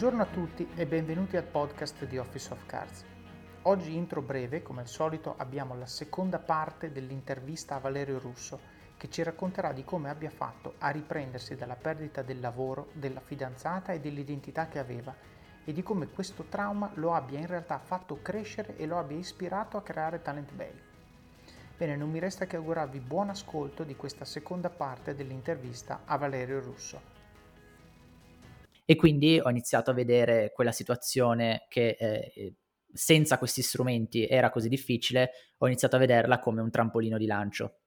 Buongiorno a tutti e benvenuti al podcast di Office of Cards. Oggi intro breve, come al solito abbiamo la seconda parte dell'intervista a Valerio Russo che ci racconterà di come abbia fatto a riprendersi dalla perdita del lavoro, della fidanzata e dell'identità che aveva e di come questo trauma lo abbia in realtà fatto crescere e lo abbia ispirato a creare Talent Bay. Bene, non mi resta che augurarvi buon ascolto di questa seconda parte dell'intervista a Valerio Russo. E quindi ho iniziato a vedere quella situazione che eh, senza questi strumenti era così difficile, ho iniziato a vederla come un trampolino di lancio.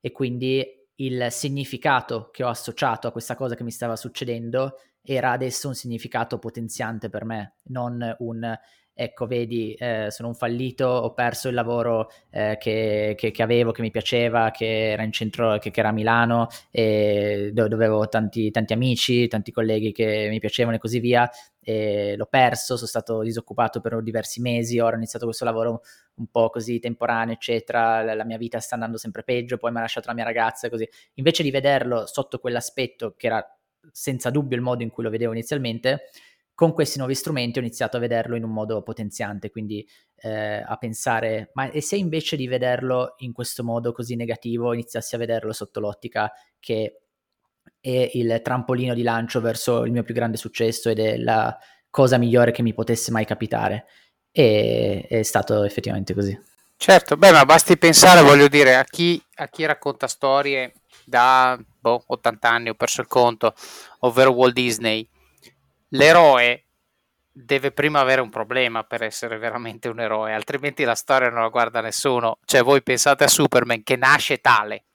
E quindi il significato che ho associato a questa cosa che mi stava succedendo era adesso un significato potenziante per me, non un ecco, vedi, eh, sono un fallito, ho perso il lavoro eh, che, che, che, avevo, che mi piaceva, che era in centro, che, che era a Milano, e dove avevo tanti, tanti amici, tanti colleghi che mi piacevano e così via, e l'ho perso, sono stato disoccupato per diversi mesi, ora ho iniziato questo lavoro un po' così temporaneo, eccetera, la, la mia vita sta andando sempre peggio, poi mi ha lasciato la mia ragazza così. Invece di vederlo sotto quell'aspetto che era senza dubbio il modo in cui lo vedevo inizialmente, con questi nuovi strumenti ho iniziato a vederlo in un modo potenziante, quindi eh, a pensare, ma e se invece di vederlo in questo modo così negativo iniziassi a vederlo sotto l'ottica che è il trampolino di lancio verso il mio più grande successo ed è la cosa migliore che mi potesse mai capitare. E è stato effettivamente così. Certo, beh, ma basti pensare, voglio dire, a chi, a chi racconta storie da boh, 80 anni, ho perso il conto, ovvero Walt Disney l'eroe deve prima avere un problema per essere veramente un eroe, altrimenti la storia non la guarda nessuno. Cioè, voi pensate a Superman che nasce tale,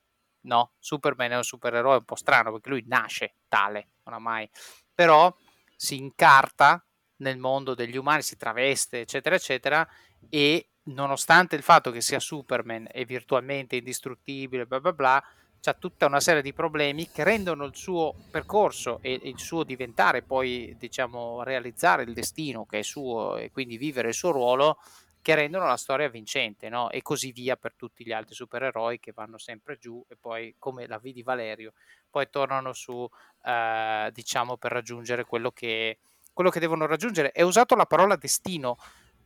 no? Superman è un supereroe un po' strano perché lui nasce tale, non ha mai. Però si incarta nel mondo degli umani, si traveste, eccetera, eccetera, e nonostante il fatto che sia Superman e virtualmente indistruttibile, bla bla bla, c'ha tutta una serie di problemi che rendono il suo percorso e il suo diventare poi, diciamo, realizzare il destino che è suo e quindi vivere il suo ruolo che rendono la storia vincente, no? E così via per tutti gli altri supereroi che vanno sempre giù e poi, come la vidi Valerio, poi tornano su, eh, diciamo, per raggiungere quello che, quello che devono raggiungere. E ho usato la parola destino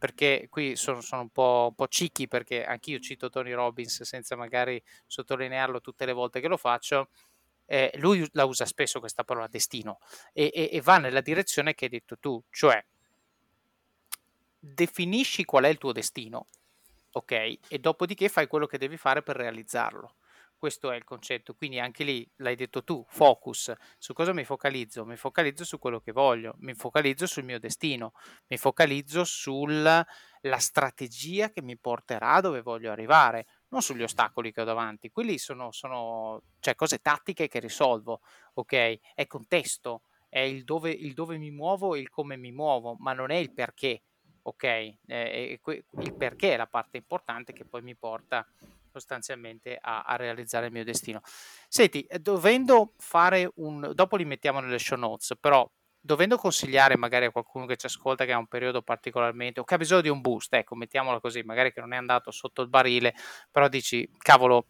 perché qui sono, sono un, po', un po' cicchi perché anch'io cito Tony Robbins senza magari sottolinearlo tutte le volte che lo faccio. Eh, lui la usa spesso questa parola destino e, e, e va nella direzione che hai detto tu, cioè definisci qual è il tuo destino, ok? E dopodiché fai quello che devi fare per realizzarlo. Questo è il concetto, quindi anche lì l'hai detto tu, focus, su cosa mi focalizzo? Mi focalizzo su quello che voglio, mi focalizzo sul mio destino, mi focalizzo sulla strategia che mi porterà dove voglio arrivare, non sugli ostacoli che ho davanti, quelli sono, sono cioè, cose tattiche che risolvo, ok? È contesto, è il dove, il dove mi muovo e il come mi muovo, ma non è il perché, ok? Eh, il perché è la parte importante che poi mi porta sostanzialmente a, a, realizzare il mio destino. Senti, eh, dovendo fare un... dopo li mettiamo nelle show notes, però dovendo consigliare magari a qualcuno che ci ascolta che ha un periodo particolarmente o che ha bisogno di un boost, ecco, mettiamolo così, magari che non è andato sotto il barile, però dici, cavolo,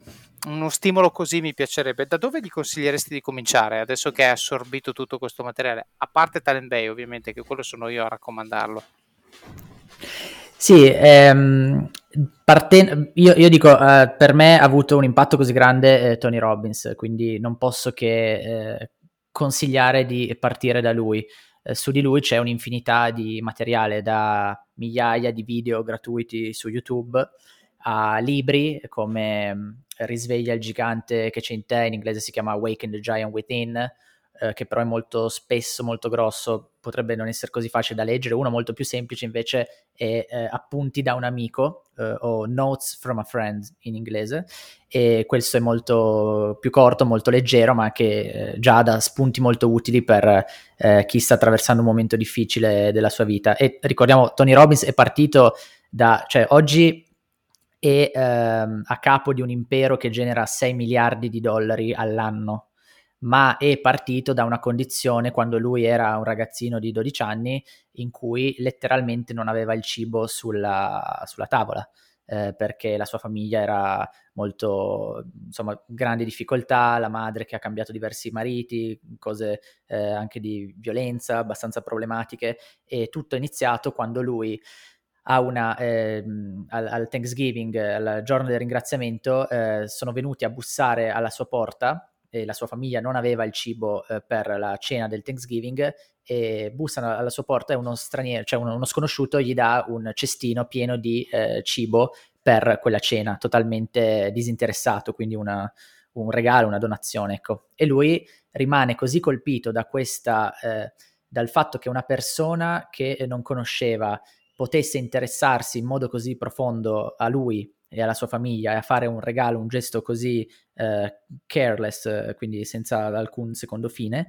uno stimolo così mi piacerebbe, da dove gli consiglieresti di cominciare adesso che hai assorbito tutto questo materiale? A parte Talent Day, ovviamente, che quello sono io a raccomandarlo. Sì, ehm, parte- io, io, dico, uh, per me ha avuto un impatto così grande eh, Tony Robbins, quindi non posso che eh, consigliare di partire da lui. Eh, su di lui c'è un'infinità di materiale, da migliaia di video gratuiti su YouTube a libri come mm, Risveglia il gigante che c'è in te, in inglese si chiama Awaken the Giant Within, eh, che però è molto spesso, molto grosso, potrebbe non essere così facile da leggere. Uno molto più semplice invece è eh, Appunti da un amico eh, o Notes from a Friend in inglese e questo è molto più corto, molto leggero, ma che eh, già dà spunti molto utili per eh, chi sta attraversando un momento difficile della sua vita. E ricordiamo, Tony Robbins è partito da, cioè oggi è ehm, a capo di un impero che genera 6 miliardi di dollari all'anno ma è partito da una condizione quando lui era un ragazzino di 12 anni in cui letteralmente non aveva il cibo sulla, sulla tavola. eh, perché la sua famiglia era molto, insomma, grandi difficoltà, la madre che ha cambiato diversi mariti, cose eh, anche di violenza abbastanza problematiche e tutto è iniziato quando lui una, eh, al, al, Thanksgiving, al giorno del ringraziamento, eh, sono venuti a bussare alla sua porta la sua famiglia non aveva il cibo eh, per la cena del Thanksgiving e bussano alla sua porta e uno straniero, cioè uno, uno sconosciuto gli dà un cestino pieno di eh, cibo per quella cena, totalmente disinteressato, quindi una, un regalo, una donazione, ecco. E lui rimane così colpito da questa, eh, dal fatto che una persona che non conosceva potesse interessarsi in modo così profondo a lui e alla sua famiglia e a fare un regalo, un gesto così eh, careless, quindi senza alcun secondo fine,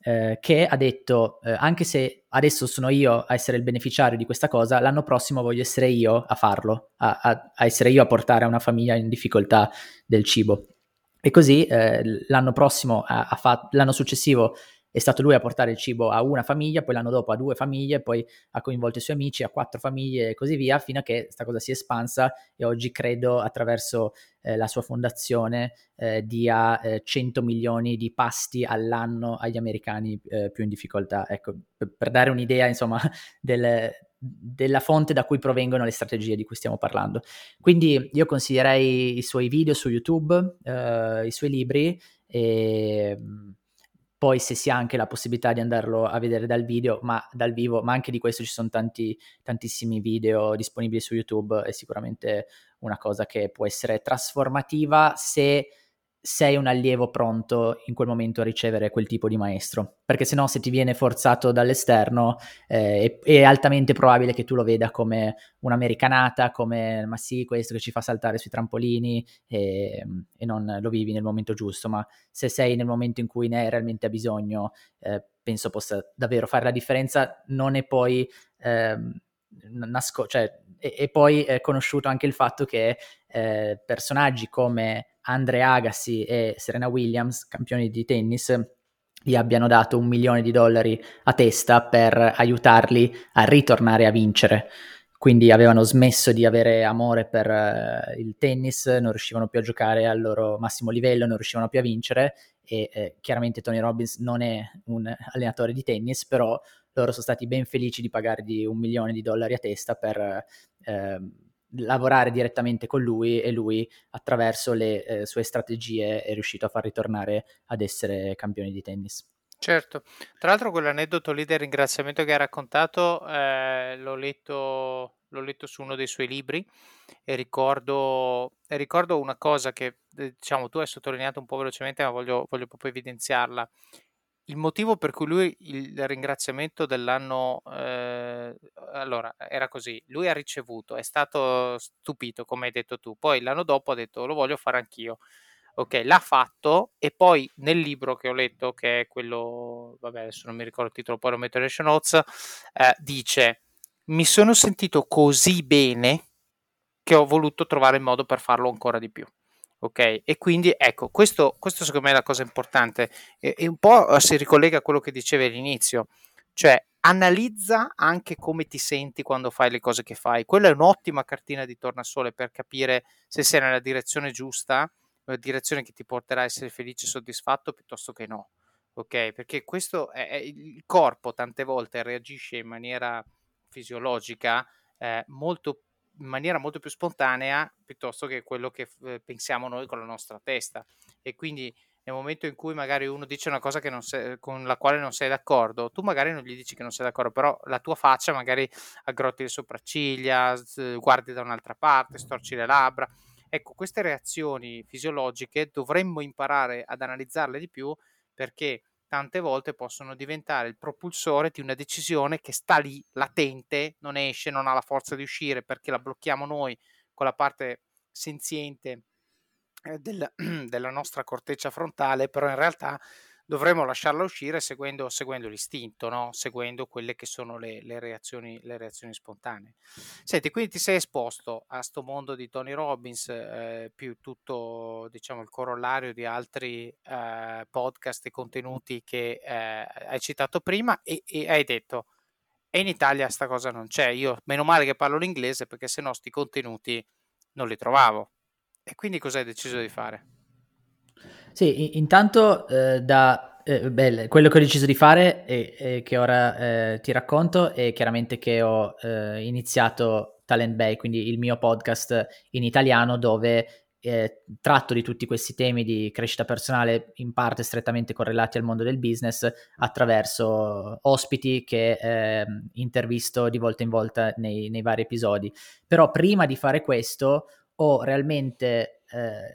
eh, che ha detto, eh, anche se adesso sono io a essere il beneficiario di questa cosa, l'anno prossimo voglio essere io a farlo, a, a, a essere io a portare a una famiglia in difficoltà del cibo. E così eh, l'anno prossimo, ha, ha fatto, l'anno successivo è stato lui a portare il cibo a una famiglia, poi l'anno dopo a due famiglie, poi ha coinvolto i suoi amici, a quattro famiglie e così via, fino a che questa cosa si è espansa e oggi credo attraverso eh, la sua fondazione eh, dia eh, 100 milioni di pasti all'anno agli americani eh, più in difficoltà. Ecco, per, per dare un'idea, insomma, del, della fonte da cui provengono le strategie di cui stiamo parlando. Quindi io consiglierei i suoi video su YouTube, eh, i suoi libri e poi se si ha anche la possibilità di andarlo a vedere dal video, ma dal vivo, ma anche di questo ci sono tanti, tantissimi video disponibili su YouTube, è sicuramente una cosa che può essere trasformativa se sei un allievo pronto in quel momento a ricevere quel tipo di maestro, perché se no se ti viene forzato dall'esterno eh, è, è, altamente probabile che tu lo veda come un'americanata, come ma sì, questo che ci fa saltare sui trampolini e, e non lo vivi nel momento giusto, ma se sei nel momento in cui ne hai realmente bisogno, eh, penso possa davvero fare la differenza, non è poi... Eh, nasco- cioè, e, e, poi è conosciuto anche il fatto che eh, personaggi come Andre Agassi e Serena Williams, campioni di tennis, gli abbiano dato un milione di dollari a testa per aiutarli a ritornare a vincere. Quindi avevano smesso di avere amore per uh, il tennis, non riuscivano più a giocare al loro massimo livello, non riuscivano più a vincere e eh, chiaramente Tony Robbins non è un allenatore di tennis, però loro sono stati ben felici di pagargli un milione di dollari a testa per eh, lavorare direttamente con lui e lui attraverso le eh, sue strategie è riuscito a far ritornare ad essere campioni di tennis. Certo, tra l'altro quell'aneddoto lì del ringraziamento che hai raccontato eh, l'ho, letto, l'ho, letto, su uno dei suoi libri e ricordo, e ricordo una cosa che eh, diciamo tu hai sottolineato un po' velocemente ma voglio, voglio proprio evidenziarla il motivo per cui lui il ringraziamento dell'anno eh, allora era così, lui ha ricevuto, è stato stupito come hai detto tu, poi l'anno dopo ha detto lo voglio fare anch'io. Ok, l'ha fatto e poi nel libro che ho letto, che è quello, vabbè adesso non mi ricordo il titolo, poi lo metto nelle show notes, eh, dice mi sono sentito così bene che ho voluto trovare il modo per farlo ancora di più ok? E quindi ecco, questo, questo secondo me è la cosa importante e, e, un po' eh, si ricollega a quello che dicevi all'inizio, cioè analizza anche come ti senti quando fai le cose che fai. Quella è un'ottima cartina di tornasole per capire se sei nella direzione giusta, la direzione che ti porterà a essere felice e soddisfatto piuttosto che no. Ok? Perché questo è, è il corpo tante volte reagisce in maniera fisiologica eh, molto in maniera molto più spontanea piuttosto che quello che eh, pensiamo noi con la nostra testa. E quindi nel momento in cui magari uno dice una cosa sei, con la quale non sei d'accordo, tu magari non gli dici che non sei d'accordo, però la tua faccia magari aggrotti le sopracciglia, guardi da un'altra parte, storci le labbra. Ecco, queste reazioni fisiologiche dovremmo imparare ad analizzarle di più perché tante volte possono diventare il propulsore di una decisione che sta lì latente, non esce, non ha la forza di uscire perché la blocchiamo noi con la parte senziente eh, del, della nostra corteccia frontale, però in realtà dovremmo lasciarla uscire seguendo, seguendo l'istinto, no? seguendo quelle che sono le, le, reazioni, le, reazioni, spontanee. Senti, quindi ti sei esposto a sto mondo di Tony Robbins, eh, più tutto diciamo, il corollario di altri eh, podcast e contenuti che eh, hai citato prima e, e hai detto e in Italia sta cosa non c'è. Io meno male che parlo l'inglese perché se no sti contenuti non li trovavo. E quindi cosa hai deciso di fare? Sì, intanto eh, da, eh, beh, quello che ho deciso di fare e, e che ora eh, ti racconto è chiaramente che ho eh, iniziato Talent Bay, quindi il mio podcast in italiano dove eh, tratto di tutti questi temi di crescita personale in parte strettamente correlati al mondo del business attraverso ospiti che eh, intervisto di volta in volta nei, nei, vari episodi. Però prima di fare questo ho realmente eh,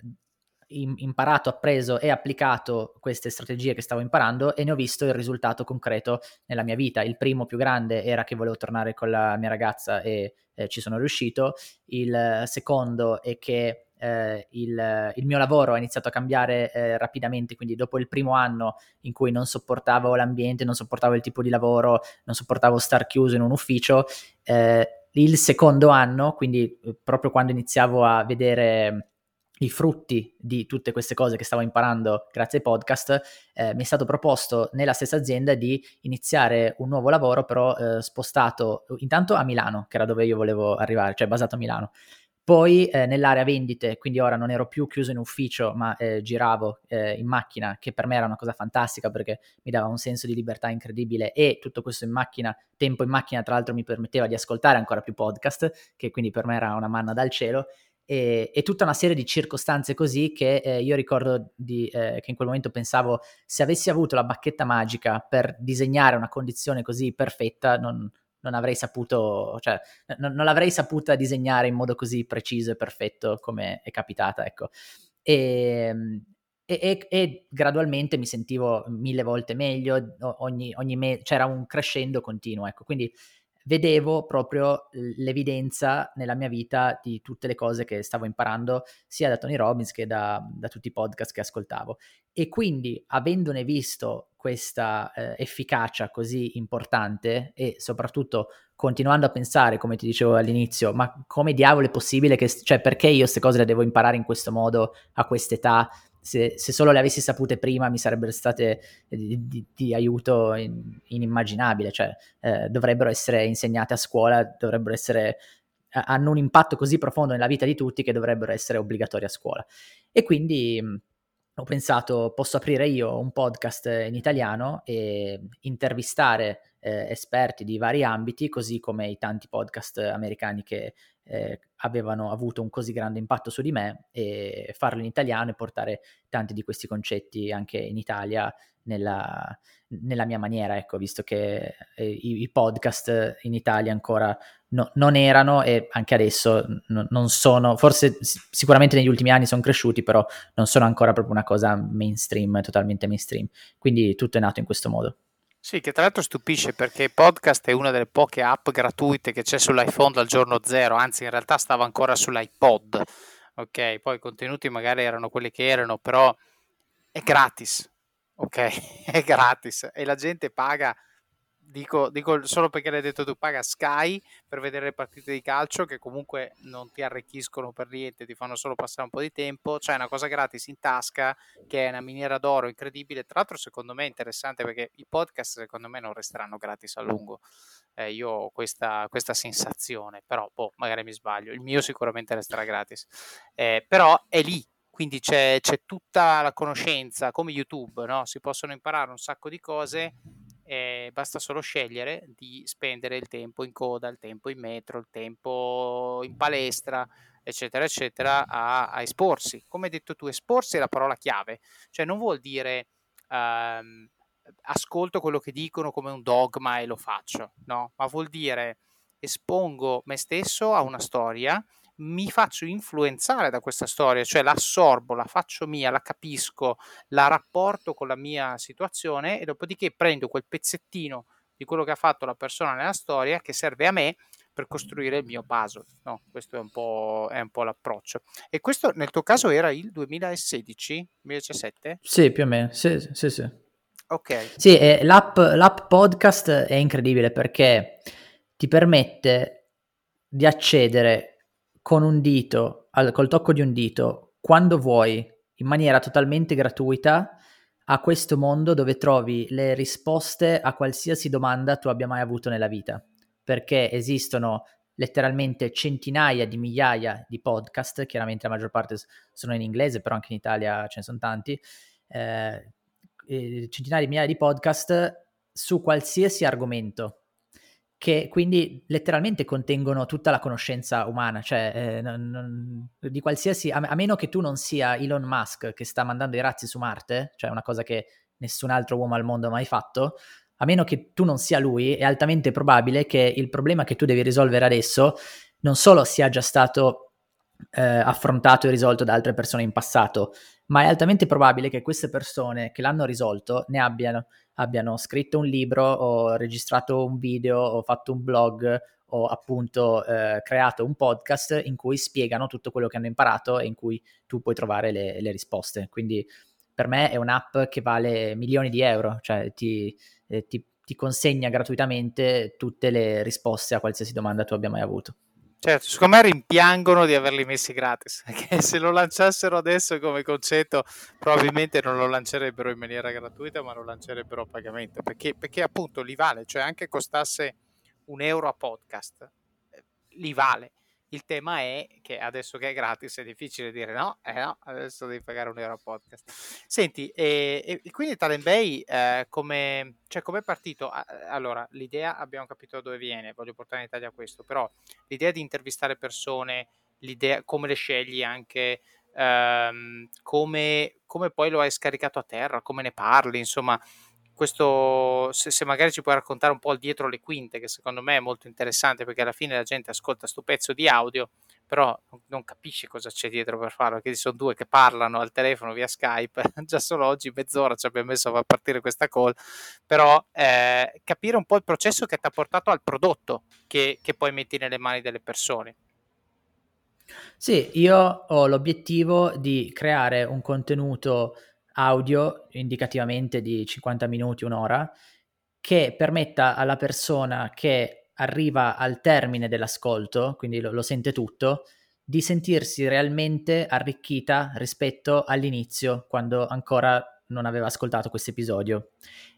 imparato, appreso e applicato queste strategie che stavo imparando e ne ho visto il risultato concreto nella mia vita. Il primo più grande era che volevo tornare con la mia ragazza e eh, ci sono riuscito. Il secondo è che eh, il, il, mio lavoro ha iniziato a cambiare eh, rapidamente, quindi dopo il primo anno in cui non sopportavo l'ambiente, non sopportavo il tipo di lavoro, non sopportavo star chiuso in un ufficio, eh, il secondo anno, quindi eh, proprio quando iniziavo a vedere i frutti di tutte queste cose che stavo imparando grazie ai podcast, eh, mi è stato proposto nella stessa azienda di iniziare un nuovo lavoro, però eh, spostato intanto a Milano, che era dove io volevo arrivare, cioè basato a Milano. Poi eh, nell'area vendite, quindi ora non ero più chiuso in ufficio, ma eh, giravo eh, in macchina, che per me era una cosa fantastica perché mi dava un senso di libertà incredibile e tutto questo in macchina, tempo in macchina, tra l'altro mi permetteva di ascoltare ancora più podcast, che quindi per me era una manna dal cielo. E, e tutta una serie di circostanze così che eh, io ricordo di, eh, che in quel momento pensavo se avessi avuto la bacchetta magica per disegnare una condizione così perfetta non, non avrei saputo, cioè, n- non l'avrei saputa disegnare in modo così preciso e perfetto come è capitata, ecco. Ehm, e, e, e, gradualmente mi sentivo mille volte meglio, ogni, ogni me- c'era un crescendo continuo, ecco. Quindi vedevo proprio l'evidenza nella mia vita di tutte le cose che stavo imparando sia da Tony Robbins che da, da tutti i podcast che ascoltavo. E quindi, avendone visto questa eh, efficacia così importante e soprattutto continuando a pensare, come ti dicevo all'inizio, ma come diavolo è possibile che, cioè perché io queste cose le devo imparare in questo modo a quest'età? Se, se solo le avessi sapute prima mi sarebbero state di, di, di aiuto in, inimmaginabile, cioè eh, dovrebbero essere insegnate a scuola, dovrebbero essere hanno un impatto così profondo nella vita di tutti che dovrebbero essere obbligatori a scuola. E quindi ho pensato posso aprire io un podcast in italiano e intervistare eh, esperti di vari ambiti, così come i tanti podcast americani che eh, avevano avuto un così grande impatto su di me, e farlo in italiano e portare tanti di questi concetti anche in Italia nella, nella mia maniera, ecco, visto che eh, i, i, podcast in Italia ancora no, non erano e anche adesso no, non sono, forse sicuramente negli ultimi anni sono cresciuti, però non sono ancora proprio una cosa mainstream, totalmente mainstream. Quindi tutto è nato in questo modo. Sì, che tra l'altro stupisce perché podcast è una delle poche app gratuite che c'è sull'iPhone dal giorno zero, anzi in realtà stava ancora sull'iPod. Ok, poi i contenuti magari erano quelli che erano, però è gratis. Ok, è gratis e la gente paga dico, dico, solo perché l'hai detto tu, paga Sky per vedere le partite di calcio che comunque non ti arricchiscono per niente, ti fanno solo passare un po' di tempo, c'è una cosa gratis in tasca che è una miniera d'oro incredibile, tra l'altro secondo me è interessante perché i podcast secondo me non resteranno gratis a lungo, eh, io ho questa, questa sensazione, però boh, magari mi sbaglio, il mio sicuramente resterà gratis, eh, però è lì, quindi c'è, c'è, tutta la conoscenza, come YouTube, no? si possono imparare un sacco di cose eh, basta solo scegliere di spendere il tempo in coda, il tempo in metro, il tempo in palestra, eccetera, eccetera, a, a esporsi. Come hai detto tu, esporsi è la parola chiave, cioè non vuol dire ehm, ascolto quello che dicono come un dogma e lo faccio, no, ma vuol dire espongo me stesso a una storia mi faccio influenzare da questa storia, cioè la assorbo, la faccio mia, la capisco, la rapporto con la mia situazione e dopodiché prendo quel pezzettino di quello che ha fatto la persona nella storia che serve a me per costruire il mio puzzle. No, questo è un, po', è un po' l'approccio. E questo nel tuo caso era il 2016, 2017? Sì, più o meno, sì, sì, sì. Ok. Sì, eh, l'app, l'app podcast è incredibile perché ti permette di accedere con un dito, al, col tocco di un dito, quando vuoi, in maniera totalmente gratuita, a questo mondo dove trovi le risposte a qualsiasi domanda tu abbia mai avuto nella vita. Perché esistono letteralmente centinaia di migliaia di podcast, chiaramente la maggior parte sono in inglese, però anche in Italia ce ne sono tanti, eh, centinaia di migliaia di podcast su qualsiasi argomento che quindi letteralmente contengono tutta la conoscenza umana, cioè eh, non, non, di qualsiasi, a, a, meno che tu non sia Elon Musk che sta mandando i razzi su Marte, cioè una cosa che nessun altro uomo al mondo ha mai fatto, a meno che tu non sia lui, è altamente probabile che il problema che tu devi risolvere adesso non solo sia già stato eh, affrontato e risolto da altre persone in passato, ma è altamente probabile che queste persone che l'hanno risolto ne abbiano, abbiano scritto un libro o registrato un video o fatto un blog o appunto eh, creato un podcast in cui spiegano tutto quello che hanno imparato e in cui tu puoi trovare le, le risposte. Quindi per me è un'app che vale milioni di euro, cioè ti, eh, ti, ti consegna gratuitamente tutte le risposte a qualsiasi domanda tu abbia mai avuto. Certo, secondo me rimpiangono di averli messi gratis, perché se lo lanciassero adesso come concetto probabilmente non lo lancerebbero in maniera gratuita, ma lo lancerebbero a pagamento, perché, perché appunto li vale, cioè anche costasse un euro a podcast, eh, li vale. Il tema è che adesso che è gratis è difficile dire no, eh no, adesso devi pagare un euro a podcast. Senti, e, e quindi Talent Bay eh, come, cioè, è partito? Allora, l'idea abbiamo capito da dove viene, voglio portare in Italia questo, però l'idea di intervistare persone, l'idea come le scegli anche, ehm, come, come poi lo hai scaricato a terra, come ne parli, insomma, questo, se, se, magari ci puoi raccontare un po' il dietro le quinte, che secondo me è molto interessante perché alla fine la gente ascolta questo pezzo di audio, però non capisce cosa c'è dietro per farlo, perché ci sono due che parlano al telefono via Skype, già solo oggi mezz'ora ci abbiamo messo a far partire questa call, però eh, capire un po' il processo che ti ha portato al prodotto che, che poi metti nelle mani delle persone. Sì, io ho l'obiettivo di creare un contenuto audio indicativamente di 50 minuti, un'ora, che permetta alla persona che arriva al termine dell'ascolto, quindi lo, lo sente tutto, di sentirsi realmente arricchita rispetto all'inizio, quando ancora non aveva ascoltato questo episodio.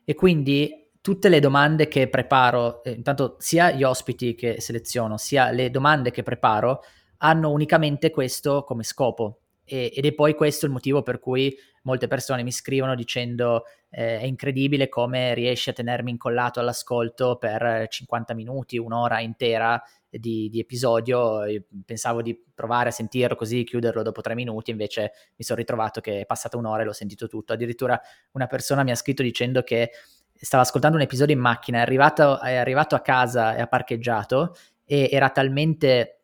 E quindi tutte le domande che preparo, eh, intanto sia gli ospiti che seleziono, sia le domande che preparo, hanno unicamente questo come scopo. E, ed è poi questo il motivo per cui molte persone mi scrivono dicendo eh, è incredibile come riesci a tenermi incollato all'ascolto per 50 minuti, un'ora intera di, di episodio. Io pensavo di provare a sentirlo così, chiuderlo dopo tre minuti, invece mi sono ritrovato che è passata un'ora e l'ho sentito tutto. Addirittura una persona mi ha scritto dicendo che stava ascoltando un episodio in macchina, è arrivato, è arrivato a casa e ha parcheggiato e era talmente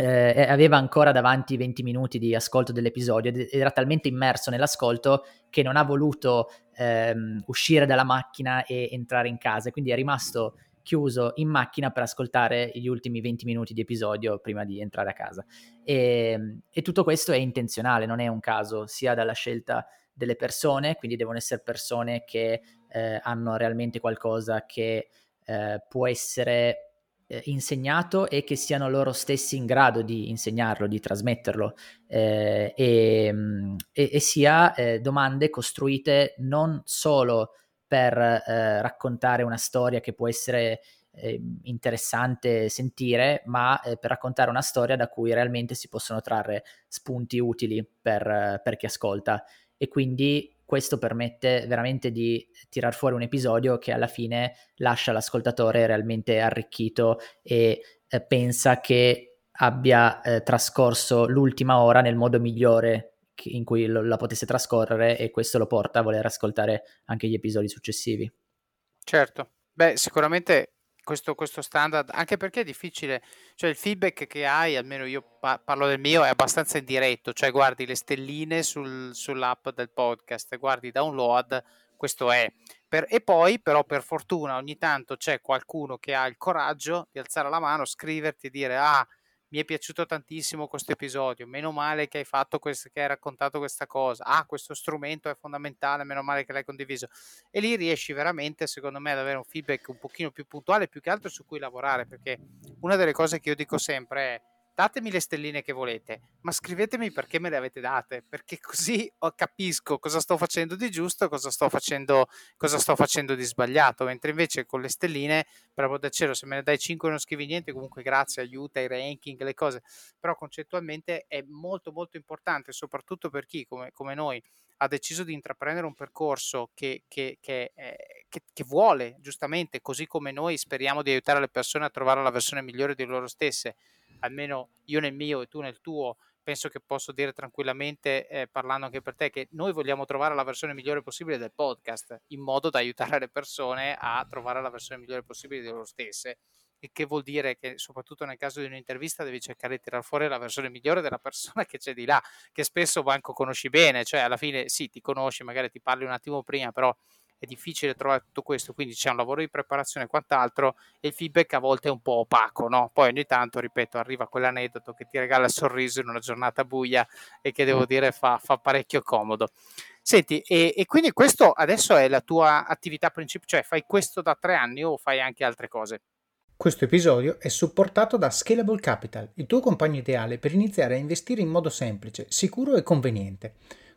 eh, aveva ancora davanti 20 minuti di ascolto dell'episodio ed era talmente immerso nell'ascolto che non ha voluto ehm, uscire dalla macchina e entrare in casa, quindi è rimasto chiuso in macchina per ascoltare gli ultimi 20 minuti di episodio prima di entrare a casa. E, e tutto questo è intenzionale, non è un caso, sia dalla scelta delle persone, quindi devono essere persone che eh, hanno realmente qualcosa che eh, può essere eh, insegnato e che siano loro stessi in grado di insegnarlo, di trasmetterlo eh, e, mm, e, e, sia eh, domande costruite non solo per eh, raccontare una storia che può essere eh, interessante sentire, ma eh, per raccontare una storia da cui realmente si possono trarre spunti utili per, per chi ascolta. E quindi questo permette veramente di tirar fuori un episodio che alla fine lascia l'ascoltatore realmente arricchito e eh, pensa che abbia eh, trascorso l'ultima ora nel modo migliore in cui lo, la potesse trascorrere e questo lo porta a voler ascoltare anche gli episodi successivi. Certo, beh sicuramente questo, questo, standard, anche perché è difficile, cioè il feedback che hai, almeno io pa- parlo del mio, è abbastanza indiretto, cioè guardi le stelline sul, sull'app del podcast, guardi download, questo è. Per, e poi però per fortuna ogni tanto c'è qualcuno che ha il coraggio di alzare la mano, scriverti e dire ah mi è piaciuto tantissimo questo episodio, meno male che hai fatto questo, che hai raccontato questa cosa, ah questo strumento è fondamentale, meno male che l'hai condiviso. E lì riesci veramente secondo me ad avere un feedback un pochino più puntuale più che altro su cui lavorare perché una delle cose che io dico sempre è datemi le stelline che volete, ma scrivetemi perché me le avete date, perché così capisco cosa sto facendo di giusto e cosa cosa sto facendo di sbagliato, mentre invece con le stelline, amor del cielo, se me ne dai 5 e non scrivi niente, comunque grazie, aiuta i ranking, le cose, però concettualmente è molto molto importante, soprattutto per chi come, come noi ha deciso di intraprendere un percorso che, che, che, eh, che, vuole giustamente, così come noi speriamo di aiutare le persone a trovare la versione migliore di loro stesse, almeno io nel mio e tu nel tuo, penso che posso dire tranquillamente, eh, parlando anche per te, che noi vogliamo trovare la versione migliore possibile del podcast, in modo da aiutare le persone a trovare la versione migliore possibile di loro stesse. Il che vuol dire che soprattutto nel caso di un'intervista devi cercare di tirare fuori la versione migliore della persona che c'è di là, che spesso manco conosci bene, cioè alla fine sì, ti conosci, magari ti parli un attimo prima, però è difficile trovare tutto questo, quindi c'è un lavoro di preparazione e quant'altro e il feedback a volte è un po' opaco, no? Poi ogni tanto, ripeto, arriva quell'aneddoto che ti regala il sorriso in una giornata buia e che devo dire fa, fa parecchio comodo. Senti, e, e, quindi questo adesso è la tua attività principale, cioè fai questo da tre anni o fai anche altre cose? Questo episodio è supportato da Scalable Capital, il tuo compagno ideale per iniziare a investire in modo semplice, sicuro e conveniente.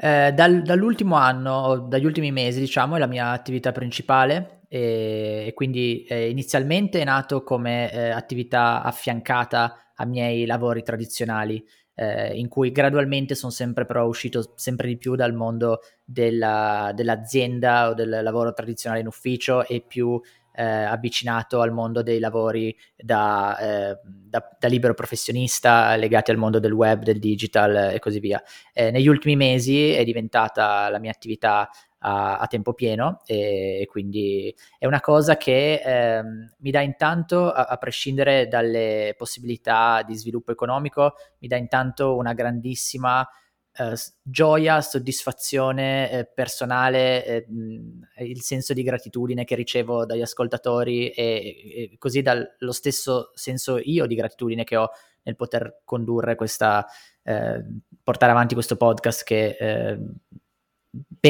Eh, dal, dall'ultimo anno, dagli ultimi mesi, diciamo, è la mia attività principale e, e quindi eh, inizialmente è nato come eh, attività affiancata a miei lavori tradizionali, eh, in cui gradualmente sono sempre però uscito sempre di più dal mondo della, dell'azienda o del lavoro tradizionale in ufficio e più eh, avvicinato al mondo dei lavori da, eh, da, da, libero professionista legati al mondo del web, del digital e così via. Eh, negli ultimi mesi è diventata la mia attività a, a tempo pieno e, e, quindi è una cosa che ehm, mi dà intanto, a, a, prescindere dalle possibilità di sviluppo economico, mi dà intanto una grandissima eh, gioia, soddisfazione eh, personale, eh, il senso di gratitudine che ricevo dagli ascoltatori e, e, così dallo stesso senso io di gratitudine che ho nel poter condurre questa, eh, portare avanti questo podcast che eh,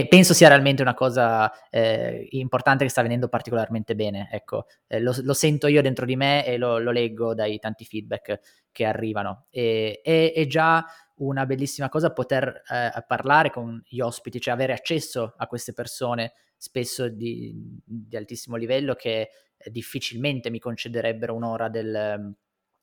penso sia realmente una cosa eh, importante che sta venendo particolarmente bene. Ecco, eh, lo, lo, sento io dentro di me e lo, lo leggo dai tanti feedback che arrivano. E, è, è già una bellissima cosa poter eh, parlare con gli ospiti, cioè avere accesso a queste persone spesso di, di altissimo livello che difficilmente mi concederebbero un'ora del,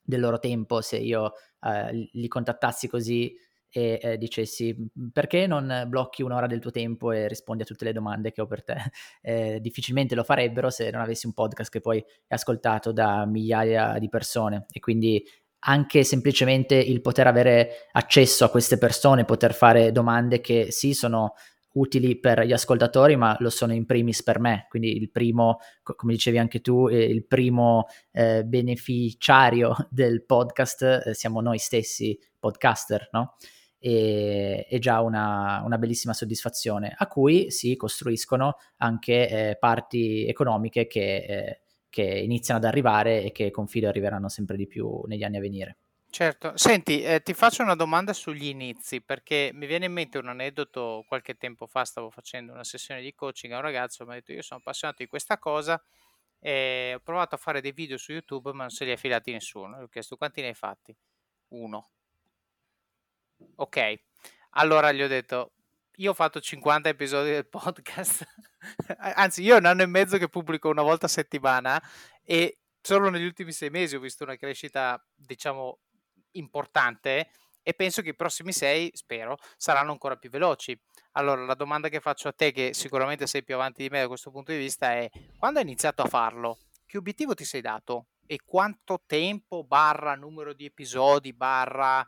del loro tempo se io eh, li contattassi così e eh, dicessi perché non blocchi un'ora del tuo tempo e rispondi a tutte le domande che ho per te. Eh, difficilmente lo farebbero se non avessi un podcast che poi è ascoltato da migliaia di persone e quindi anche semplicemente il poter avere accesso a queste persone, poter fare domande che sì sono utili per gli ascoltatori, ma lo sono in primis per me. Quindi il primo, come dicevi anche tu, eh, il primo eh, beneficiario del podcast eh, siamo noi stessi podcaster, no? E, è già una, una, bellissima soddisfazione a cui si costruiscono anche eh, parti economiche che eh, che iniziano ad arrivare e che confido arriveranno sempre di più negli anni a venire. Certo, senti, eh, ti faccio una domanda sugli inizi perché mi viene in mente un aneddoto qualche tempo fa, stavo facendo una sessione di coaching a un ragazzo, mi ha detto io sono appassionato di questa cosa e ho provato a fare dei video su YouTube ma non se li ha filati nessuno, gli ho chiesto quanti ne hai fatti? Uno. Ok, allora gli ho detto io ho fatto 50 episodi del podcast, anzi io ho un anno e mezzo che pubblico una volta a settimana e solo negli ultimi sei mesi ho visto una crescita, diciamo, importante e penso che i prossimi sei, spero, saranno ancora più veloci. Allora, la domanda che faccio a te, che sicuramente sei più avanti di me da questo punto di vista, è quando hai iniziato a farlo, che obiettivo ti sei dato? E quanto tempo barra numero di episodi barra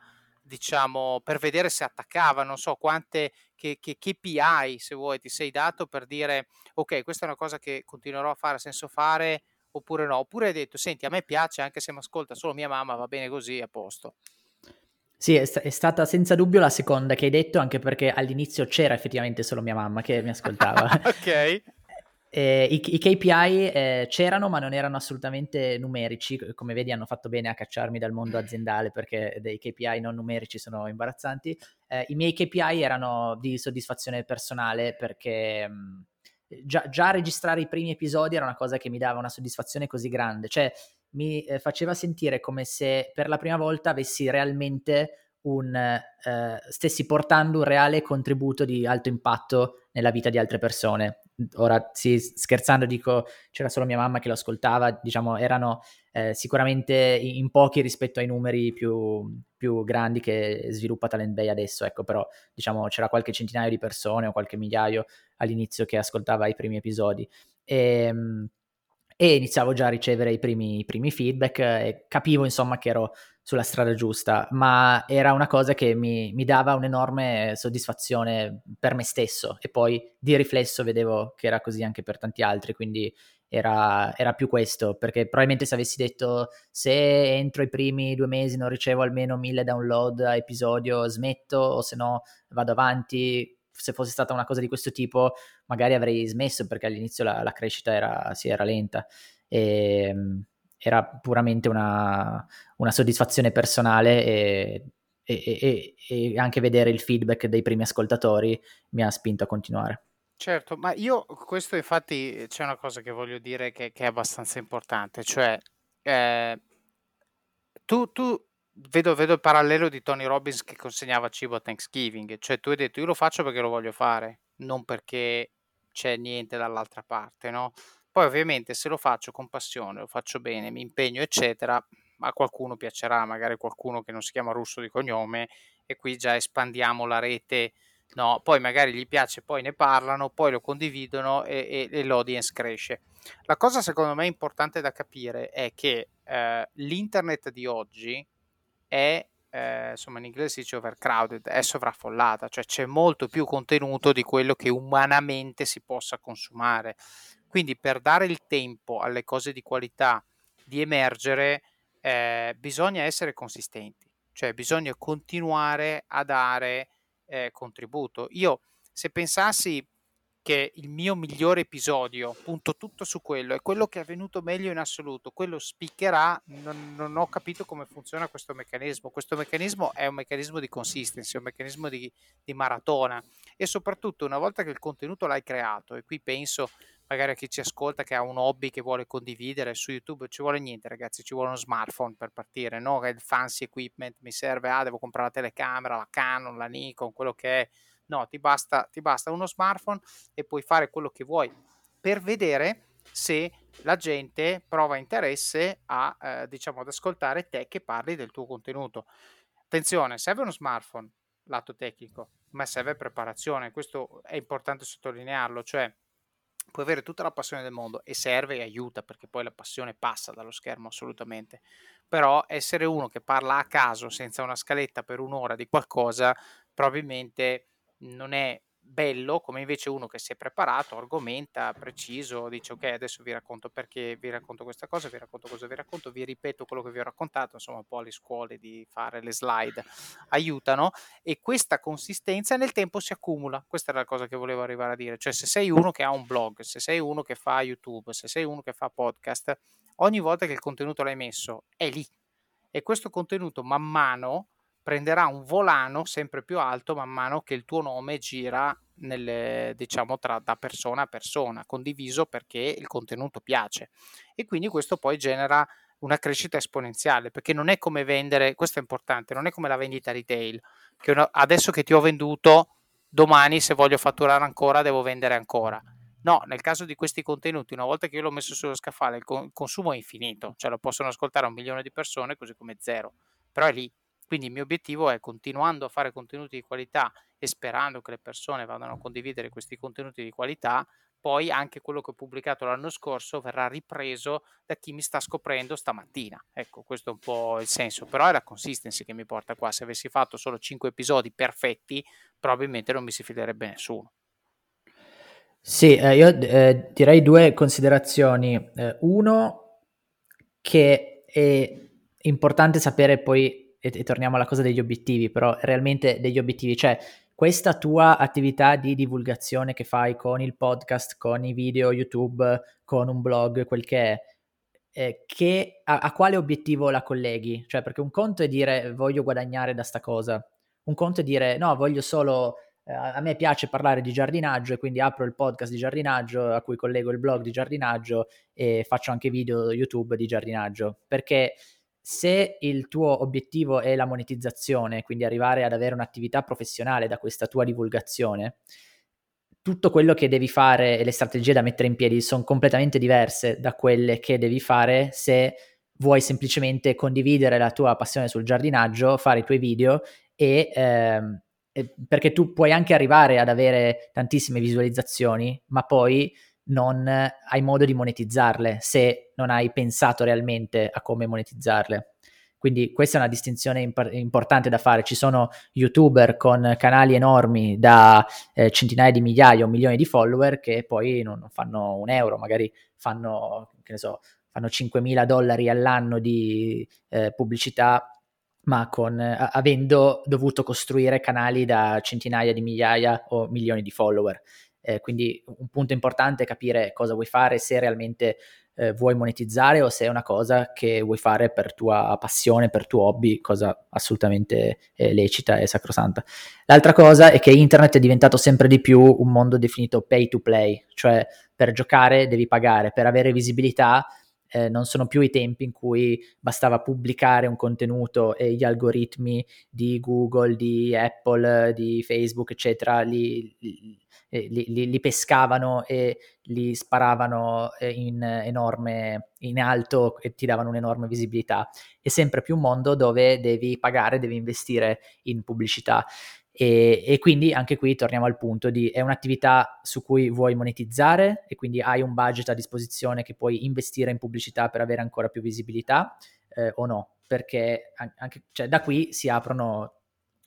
diciamo per vedere se attaccava non so quante che, che KPI se vuoi ti sei dato per dire ok questa è una cosa che continuerò a fare senso fare oppure no oppure hai detto senti a me piace anche se mi ascolta solo mia mamma va bene così a posto sì, è, st- è, stata senza dubbio la seconda che hai detto, anche perché all'inizio c'era effettivamente solo mia mamma che mi ascoltava. ok. Eh, i, i, KPI eh, c'erano, ma non erano assolutamente numerici. Come vedi, hanno fatto bene a cacciarmi dal mondo aziendale perché dei KPI non numerici sono imbarazzanti. Eh, I miei KPI erano di soddisfazione personale perché mh, già, già, registrare i primi episodi era una cosa che mi dava una soddisfazione così grande. Cioè, mi eh, faceva sentire come se per la prima volta avessi realmente un, eh, stessi portando un reale contributo di alto impatto nella vita di altre persone ora sì, scherzando dico c'era solo mia mamma che lo ascoltava, diciamo erano eh, sicuramente in pochi rispetto ai numeri più, più, grandi che sviluppa Talent Bay adesso, ecco però diciamo c'era qualche centinaio di persone o qualche migliaio all'inizio che ascoltava i primi episodi. E, ehm, e iniziavo già a ricevere i primi, i primi feedback e capivo insomma che ero sulla strada giusta, ma era una cosa che mi, mi, dava un'enorme soddisfazione per me stesso e poi di riflesso vedevo che era così anche per tanti altri, quindi era, era più questo, perché probabilmente se avessi detto se entro i primi due mesi non ricevo almeno mille download a episodio smetto o se no vado avanti, se fosse stata una cosa di questo tipo magari avrei smesso perché all'inizio la, la crescita era, sì, era lenta. E, ehm, era puramente una, una soddisfazione personale e, e, e, e, anche vedere il feedback dei primi ascoltatori mi ha spinto a continuare. Certo, ma io questo infatti c'è una cosa che voglio dire che, che è abbastanza importante, cioè eh, tu, tu vedo, vedo, il parallelo di Tony Robbins che consegnava cibo a Thanksgiving, cioè tu hai detto io lo faccio perché lo voglio fare, non perché c'è niente dall'altra parte, no? Poi ovviamente se lo faccio con passione, lo faccio bene, mi impegno, eccetera, a qualcuno piacerà, magari qualcuno che non si chiama russo di cognome e qui già espandiamo la rete, no? Poi magari gli piace, poi ne parlano, poi lo condividono e, e, e l'audience cresce. La cosa secondo me importante da capire è che eh, l'internet di oggi è eh, insomma in inglese si dice overcrowded, è sovraffollata, cioè c'è molto più contenuto di quello che umanamente si possa consumare. Quindi per dare il tempo alle cose di qualità di emergere eh, bisogna essere consistenti, cioè bisogna continuare a dare eh, contributo. Io se pensassi che il mio migliore episodio, punto tutto su quello, è quello che è venuto meglio in assoluto, quello spiccherà, non, non, ho capito come funziona questo meccanismo. Questo meccanismo è un meccanismo di consistency, un meccanismo di, di maratona e soprattutto una volta che il contenuto l'hai creato, e qui penso magari a chi ci ascolta che ha un hobby che vuole condividere su YouTube, ci vuole niente ragazzi, ci vuole uno smartphone per partire, no? Il fancy equipment mi serve, ah devo comprare la telecamera, la Canon, la Nikon, quello che è No, ti basta, ti basta uno smartphone e puoi fare quello che vuoi per vedere se la gente prova interesse a, eh, diciamo, ad ascoltare te che parli del tuo contenuto. Attenzione, serve uno smartphone, lato tecnico, ma serve preparazione, questo è importante sottolinearlo, cioè puoi avere tutta la passione del mondo e serve e aiuta perché poi la passione passa dallo schermo assolutamente, però essere uno che parla a caso senza una scaletta per un'ora di qualcosa probabilmente non è bello come invece uno che si è preparato, argomenta, preciso, dice ok adesso vi racconto perché vi racconto questa cosa, vi racconto cosa vi racconto, vi ripeto quello che vi ho raccontato, insomma un po' le scuole di fare le slide aiutano e questa consistenza nel tempo si accumula, questa era la cosa che volevo arrivare a dire, cioè se sei uno che ha un blog, se sei uno che fa YouTube, se sei uno che fa podcast, ogni volta che il contenuto l'hai messo è lì. E questo contenuto man mano prenderà un volano sempre più alto man mano che il tuo nome gira nelle, diciamo, tra, da persona a persona, condiviso perché il contenuto piace. E quindi questo poi genera una crescita esponenziale, perché non è come vendere, questo è importante, non è come la vendita retail, che una, adesso che ti ho venduto domani se voglio fatturare ancora devo vendere ancora. No, nel caso di questi contenuti, una volta che io l'ho messo sullo scaffale, il, consumo è infinito, cioè lo possono ascoltare un milione di persone così come zero, però è lì. Quindi il mio obiettivo è continuando a fare contenuti di qualità e sperando che le persone vadano a condividere questi contenuti di qualità, poi anche quello che ho pubblicato l'anno scorso verrà ripreso da chi mi sta scoprendo stamattina. Ecco, questo è un po' il senso, però è la consistency che mi porta qua. Se avessi fatto solo 5 episodi perfetti, probabilmente non mi si fiderebbe nessuno. Sì, eh, io eh, direi due considerazioni. Eh, uno, che è importante sapere poi, e, e torniamo alla cosa degli obiettivi, però realmente degli obiettivi, cioè questa tua attività di divulgazione che fai con il podcast, con i video YouTube, con un blog, quel che è, eh, che, a, a, quale obiettivo la colleghi? Cioè, perché un conto è dire voglio guadagnare da sta cosa, un conto è dire no, voglio solo, eh, a me piace parlare di giardinaggio e quindi apro il podcast di giardinaggio a cui collego il blog di giardinaggio e faccio anche video YouTube di giardinaggio, perché se il tuo obiettivo è la monetizzazione, quindi arrivare ad avere un'attività professionale da questa tua divulgazione, tutto quello che devi fare e le strategie da mettere in piedi sono completamente diverse da quelle che devi fare se vuoi semplicemente condividere la tua passione sul giardinaggio, fare i tuoi video e ehm, perché tu puoi anche arrivare ad avere tantissime visualizzazioni, ma poi non hai modo di monetizzarle se non hai pensato realmente a come monetizzarle. Quindi questa è una distinzione imp- importante da fare. Ci sono youtuber con canali enormi da eh, centinaia di migliaia o milioni di follower che poi non, non fanno un euro, magari fanno, so, fanno 5.000 dollari all'anno di eh, pubblicità, ma con, eh, avendo dovuto costruire canali da centinaia di migliaia o milioni di follower. Eh, quindi un punto importante è capire cosa vuoi fare, se realmente eh, vuoi monetizzare o se è una cosa che vuoi fare per tua passione, per tuo hobby, cosa assolutamente eh, lecita e sacrosanta. L'altra cosa è che internet è diventato sempre di più un mondo definito pay to play, cioè per giocare devi pagare, per avere visibilità eh, non sono più i tempi in cui bastava pubblicare un contenuto e gli algoritmi di Google, di Apple, di Facebook, eccetera, li, eh, li, li, li, pescavano e li sparavano eh, in enorme, in alto e ti davano un'enorme visibilità. È sempre più un mondo dove devi pagare, devi investire in pubblicità. E, e, quindi anche qui torniamo al punto di è un'attività su cui vuoi monetizzare e quindi hai un budget a disposizione che puoi investire in pubblicità per avere ancora più visibilità eh, o no, perché anche, cioè, da qui si aprono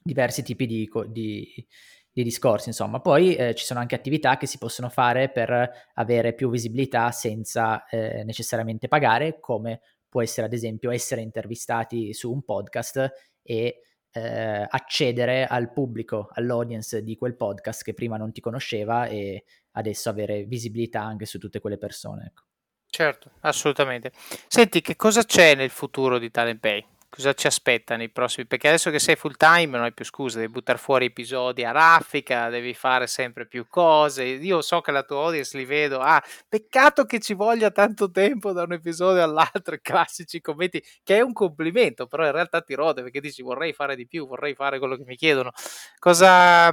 diversi tipi di, di, di discorsi, insomma. Poi eh, ci sono anche attività che si possono fare per avere più visibilità senza eh, necessariamente pagare, come può essere ad esempio essere intervistati su un podcast e eh, accedere al pubblico, all'audience di quel podcast che prima non ti conosceva e adesso avere visibilità anche su tutte quelle persone. Ecco. Certo, assolutamente. Senti, che cosa c'è nel futuro di Talent Pay? Cosa ci aspetta nei prossimi? Perché adesso che sei full time non hai più scusa devi buttare fuori episodi a raffica devi fare sempre più cose. Io so che la tua audience li vedo ah peccato che ci voglia tanto tempo da un episodio all'altro classici commenti che è un complimento però in realtà ti rode perché dici vorrei fare di più vorrei fare quello che mi chiedono cosa,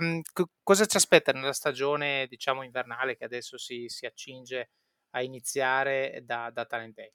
cosa ci aspetta nella stagione diciamo invernale che adesso si, si accinge a iniziare da, da Talent Day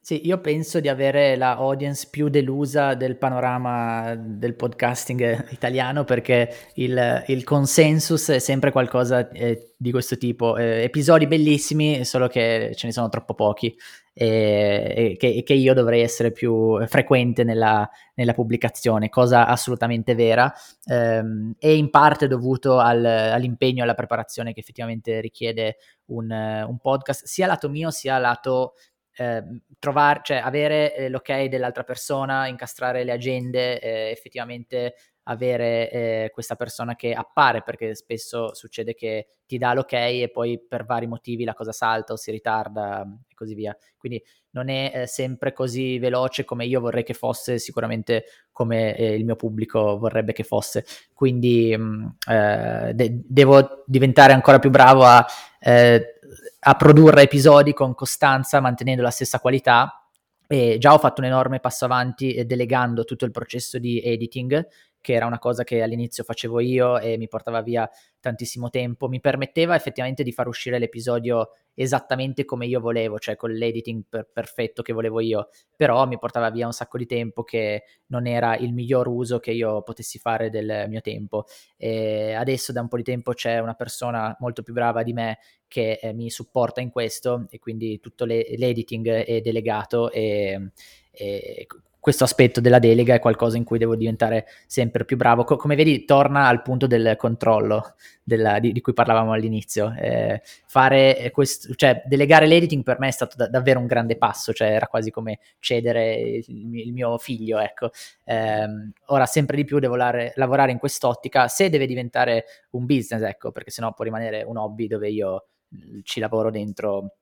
sì, io penso di avere la audience più delusa del panorama del podcasting italiano perché il, il consensus è sempre qualcosa eh, di questo tipo. Eh, episodi bellissimi, solo che ce ne sono troppo pochi e, e, che, e che, io dovrei essere più frequente nella, nella pubblicazione, cosa assolutamente vera ehm, e in parte dovuto al, all'impegno e alla preparazione che effettivamente richiede un, un podcast, sia lato mio sia lato eh, trovare, cioè avere eh, l'ok dell'altra persona, incastrare le agende, eh, effettivamente avere eh, questa persona che appare, perché spesso succede che ti dà l'ok e poi per vari motivi la cosa salta o si ritarda e così via. Quindi non è eh, sempre così veloce come io vorrei che fosse, sicuramente come eh, il mio pubblico vorrebbe che fosse. Quindi mh, mm, de- devo diventare ancora più bravo a a produrre episodi con costanza, mantenendo la stessa qualità. E già ho fatto un enorme passo avanti delegando tutto il processo di editing, che era una cosa che all'inizio facevo io e mi portava via tantissimo tempo, mi permetteva effettivamente di far uscire l'episodio esattamente come io volevo, cioè con l'editing per- perfetto che volevo io, però mi portava via un sacco di tempo che non era il miglior uso che io potessi fare del mio tempo. E adesso da un po' di tempo c'è una persona molto più brava di me che eh, mi supporta in questo e quindi tutto le- l'editing è delegato e, e questo aspetto della delega è qualcosa in cui devo diventare sempre più bravo. Co- come vedi, torna al punto del controllo della, di, di, cui parlavamo all'inizio. Eh, fare questo, cioè, delegare l'editing per me è stato da- davvero un grande passo, cioè era quasi come cedere il, il mio figlio. Ecco. Eh, ora sempre di più devo lare- lavorare in quest'ottica, se deve diventare un business, ecco, perché sennò può rimanere un hobby dove io ci lavoro dentro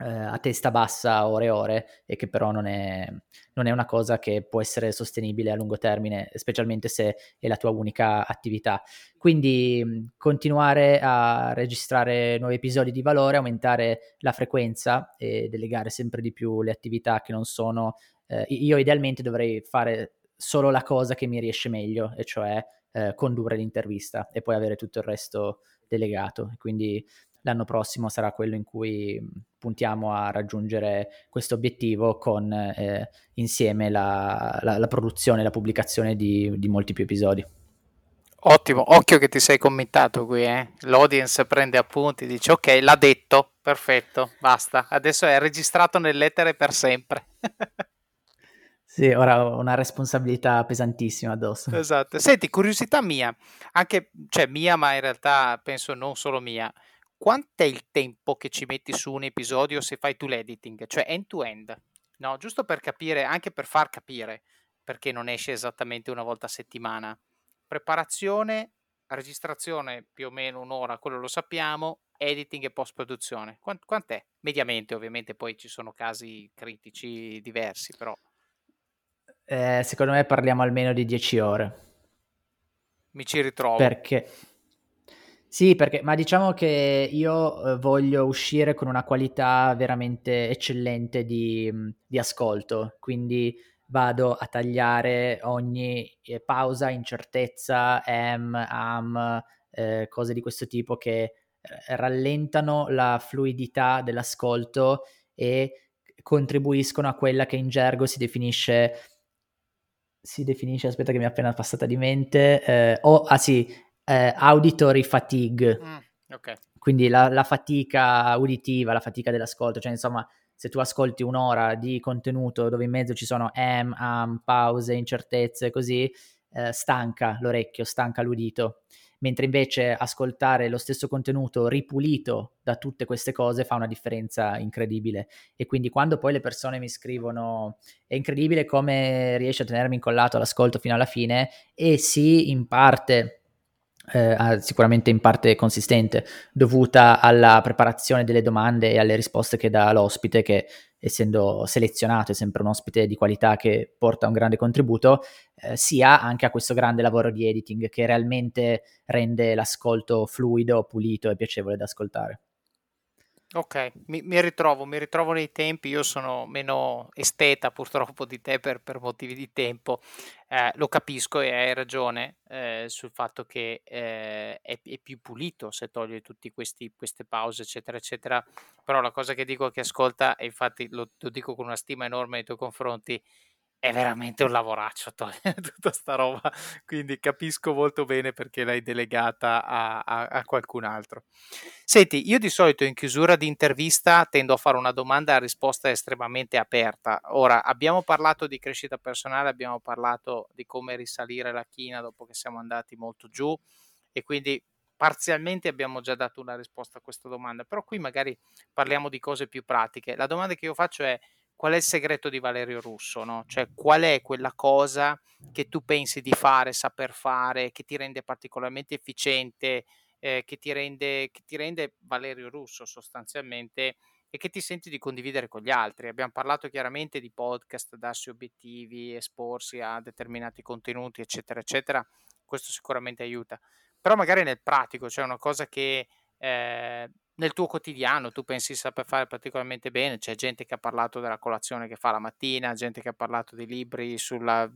a testa bassa ore e ore e che però non è, non è, una cosa che può essere sostenibile a lungo termine, specialmente se è la tua unica attività. Quindi continuare a registrare nuovi episodi di valore, aumentare la frequenza e delegare sempre di più le attività che non sono... Eh, io idealmente dovrei fare solo la cosa che mi riesce meglio, e cioè eh, condurre l'intervista e poi avere tutto il resto delegato. Quindi l'anno prossimo sarà quello in cui puntiamo a raggiungere questo obiettivo con eh, insieme la, la, la, produzione e la pubblicazione di, di, molti più episodi. Ottimo, occhio che ti sei commentato qui, eh? l'audience prende appunti, dice ok, l'ha detto, perfetto, basta, adesso è registrato nell'etere per sempre. Sì, ora ho una responsabilità pesantissima addosso. Esatto. Senti, curiosità mia, anche, cioè mia, ma in realtà penso non solo mia quant'è il tempo che ci metti su un episodio se fai tu l'editing, cioè end to end? No, giusto per capire, anche per far capire perché non esce esattamente una volta a settimana. Preparazione, registrazione più o meno un'ora, quello lo sappiamo, editing e post produzione. Quant- quant'è? Mediamente, ovviamente, poi ci sono casi critici diversi, però. Eh, secondo me parliamo almeno di 10 ore. Mi ci ritrovo. Perché? Sì, perché, ma diciamo che io eh, voglio uscire con una qualità veramente eccellente di, di ascolto, quindi vado a tagliare ogni eh, pausa, incertezza, am, am, eh, cose di questo tipo che rallentano la fluidità dell'ascolto e contribuiscono a quella che in gergo si definisce si definisce, aspetta che mi è appena passata di mente, eh, o, ah sì, eh, auditory fatigue. Mm, okay. Quindi la, la, fatica uditiva, la fatica dell'ascolto, cioè insomma se tu ascolti un'ora di contenuto dove in mezzo ci sono am, am, pause, incertezze, così, eh, stanca l'orecchio, stanca l'udito. Mentre invece ascoltare lo stesso contenuto ripulito da tutte queste cose fa una differenza incredibile. E quindi quando poi le persone mi scrivono è incredibile come riesci a tenermi incollato all'ascolto fino alla fine, e sì, in parte eh, sicuramente in parte consistente, dovuta alla preparazione delle domande e alle risposte che dà l'ospite, che essendo selezionato è sempre un ospite di qualità che porta un grande contributo, eh, sia anche a questo grande lavoro di editing che realmente rende l'ascolto fluido, pulito e piacevole da ascoltare. Ok, mi, mi ritrovo, mi ritrovo nei tempi, io sono meno esteta purtroppo di te per, per motivi di tempo, eh, lo capisco e hai ragione eh, sul fatto che eh, è, è, più pulito se togli tutte queste pause eccetera eccetera, però la cosa che dico a chi ascolta, e infatti lo, lo dico con una stima enorme nei tuoi confronti, è veramente un lavoraccio togliere tutta sta roba, quindi capisco molto bene perché l'hai delegata a, a, a, qualcun altro. Senti, io di solito in chiusura di intervista tendo a fare una domanda a risposta estremamente aperta. Ora, abbiamo parlato di crescita personale, abbiamo parlato di come risalire la china dopo che siamo andati molto giù e quindi parzialmente abbiamo già dato una risposta a questa domanda, però qui magari parliamo di cose più pratiche. La domanda che io faccio è qual è il segreto di Valerio Russo, no? Cioè, qual è quella cosa che tu pensi di fare, saper fare, che ti rende particolarmente efficiente, eh, che, ti rende, che ti rende Valerio Russo sostanzialmente e che ti senti di condividere con gli altri. Abbiamo parlato chiaramente di podcast, darsi obiettivi, esporsi a determinati contenuti, eccetera, eccetera. Questo sicuramente aiuta. Però magari nel pratico, cioè una cosa che eh, nel tuo quotidiano tu pensi saper fare particolarmente bene, c'è gente che ha parlato della colazione che fa la mattina, gente che ha parlato di libri sulla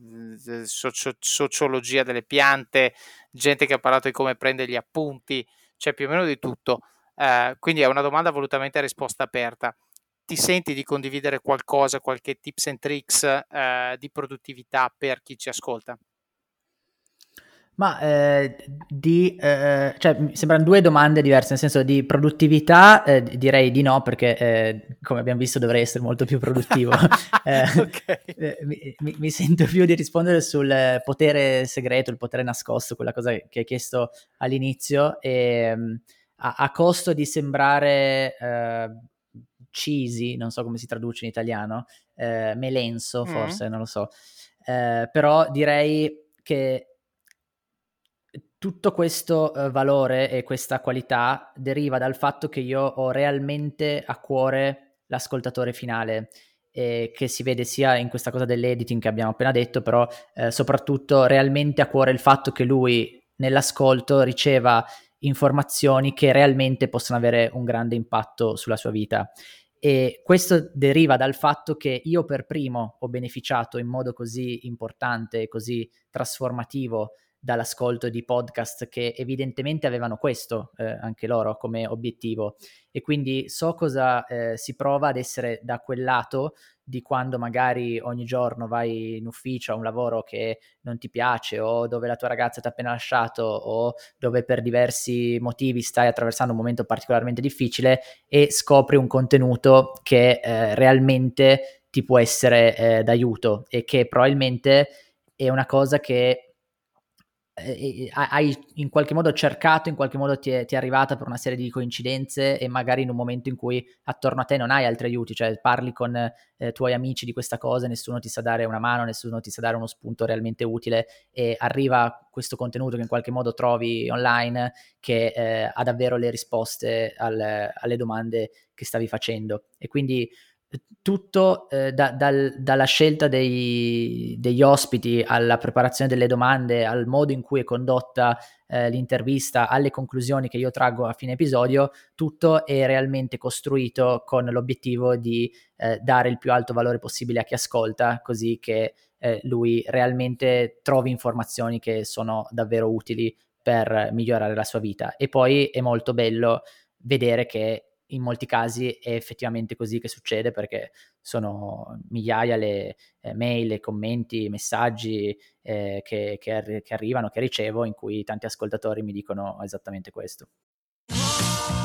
socio- sociologia delle piante, gente che ha parlato di come prendere gli appunti, c'è più o meno di tutto. Eh, quindi è una domanda volutamente a risposta aperta. Ti senti di condividere qualcosa, qualche tips and tricks eh, di produttività per chi ci ascolta? Ma eh, di, eh, cioè, mi sembrano due domande diverse, nel senso di produttività eh, direi di no, perché eh, come abbiamo visto dovrei essere molto più produttivo. Eh, okay. Eh, mi, mi, sento più di rispondere sul potere segreto, il potere nascosto, quella cosa che hai chiesto all'inizio, e, mm, a, a, costo di sembrare cheesy, non so come si traduce in italiano, melenso mm. forse, mm. non lo so, però direi che tutto questo uh, valore e questa qualità deriva dal fatto che io ho realmente a cuore l'ascoltatore finale, eh, che si vede sia in questa cosa dell'editing che abbiamo appena detto, però eh, soprattutto realmente a cuore il fatto che lui nell'ascolto riceva informazioni che realmente possono avere un grande impatto sulla sua vita. E questo deriva dal fatto che io per primo ho beneficiato in modo così importante così trasformativo dall'ascolto di podcast che evidentemente avevano questo eh, anche loro come obiettivo. E quindi so cosa eh, si prova ad essere da quel lato di quando magari ogni giorno vai in ufficio a un lavoro che non ti piace o dove la tua ragazza ti ha appena lasciato o dove per diversi motivi stai attraversando un momento particolarmente difficile e scopri un contenuto che eh, realmente ti può essere eh, d'aiuto e che probabilmente è una cosa che eh, hai in qualche modo cercato, in qualche modo ti è, ti è, arrivata per una serie di coincidenze e magari in un momento in cui attorno a te non hai altri aiuti, cioè parli con eh, tuoi amici di questa cosa, nessuno ti sa dare una mano, nessuno ti sa dare uno spunto realmente utile e arriva questo contenuto che in qualche modo trovi online che eh, ha davvero le risposte al, alle domande che stavi facendo. E quindi tutto eh, da, dal, dalla scelta dei, degli ospiti alla preparazione delle domande, al modo in cui è condotta eh, l'intervista, alle conclusioni che io traggo a fine episodio, tutto è realmente costruito con l'obiettivo di eh, dare il più alto valore possibile a chi ascolta, così che eh, lui realmente trovi informazioni che sono davvero utili per migliorare la sua vita. E poi è molto bello vedere che in molti casi è effettivamente così che succede perché sono migliaia le eh, mail, commenti, messaggi eh, che, che, arri- che arrivano, che ricevo, in cui tanti ascoltatori mi dicono esattamente questo.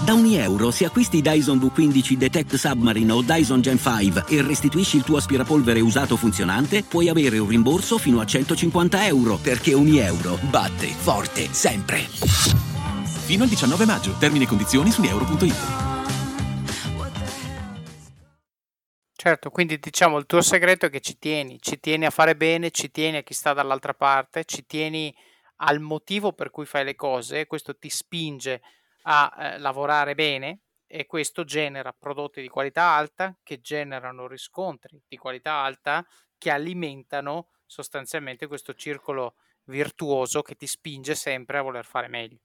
Da ogni euro, se acquisti Dyson V15 Detect Submarine o Dyson Gen 5 e restituisci il tuo aspirapolvere usato funzionante, puoi avere un rimborso fino a 150 euro, perché ogni euro batte forte sempre. Fino al 19 maggio. Termini e condizioni su euro.it. Certo, quindi diciamo il tuo segreto è che ci tieni, ci tieni a fare bene, ci tieni a chi sta dall'altra parte, ci tieni al motivo per cui fai le cose, questo ti spinge a eh, lavorare bene e questo genera prodotti di qualità alta che generano riscontri di qualità alta che alimentano sostanzialmente questo circolo virtuoso che ti spinge sempre a voler fare meglio.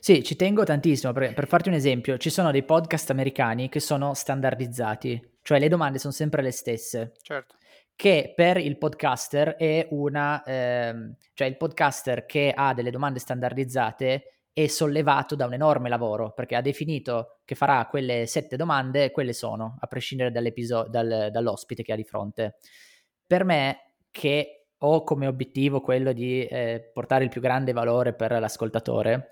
Sì, ci tengo tantissimo, per farti un esempio, ci sono dei podcast americani che sono standardizzati, cioè le domande sono sempre le stesse. Certo. Che per il podcaster è una... Ehm, cioè il podcaster che ha delle domande standardizzate è sollevato da un enorme lavoro, perché ha definito che farà quelle sette domande quelle sono, a prescindere dal, dall'ospite che ha di fronte. Per me, che ho come obiettivo quello di eh, portare il più grande valore per l'ascoltatore,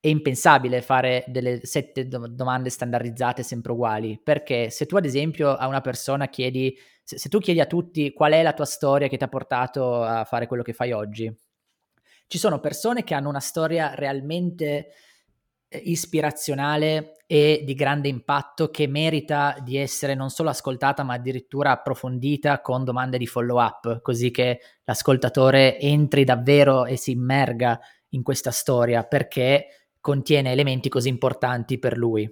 è impensabile fare delle sette do- domande standardizzate sempre uguali, perché se tu ad esempio a una persona chiedi, se, se, tu chiedi a tutti qual è la tua storia che ti ha portato a fare quello che fai oggi, ci sono persone che hanno una storia realmente eh, ispirazionale e di grande impatto che merita di essere non solo ascoltata ma addirittura approfondita con domande di follow up, così che l'ascoltatore entri davvero e si immerga in questa storia perché contiene elementi così importanti per lui.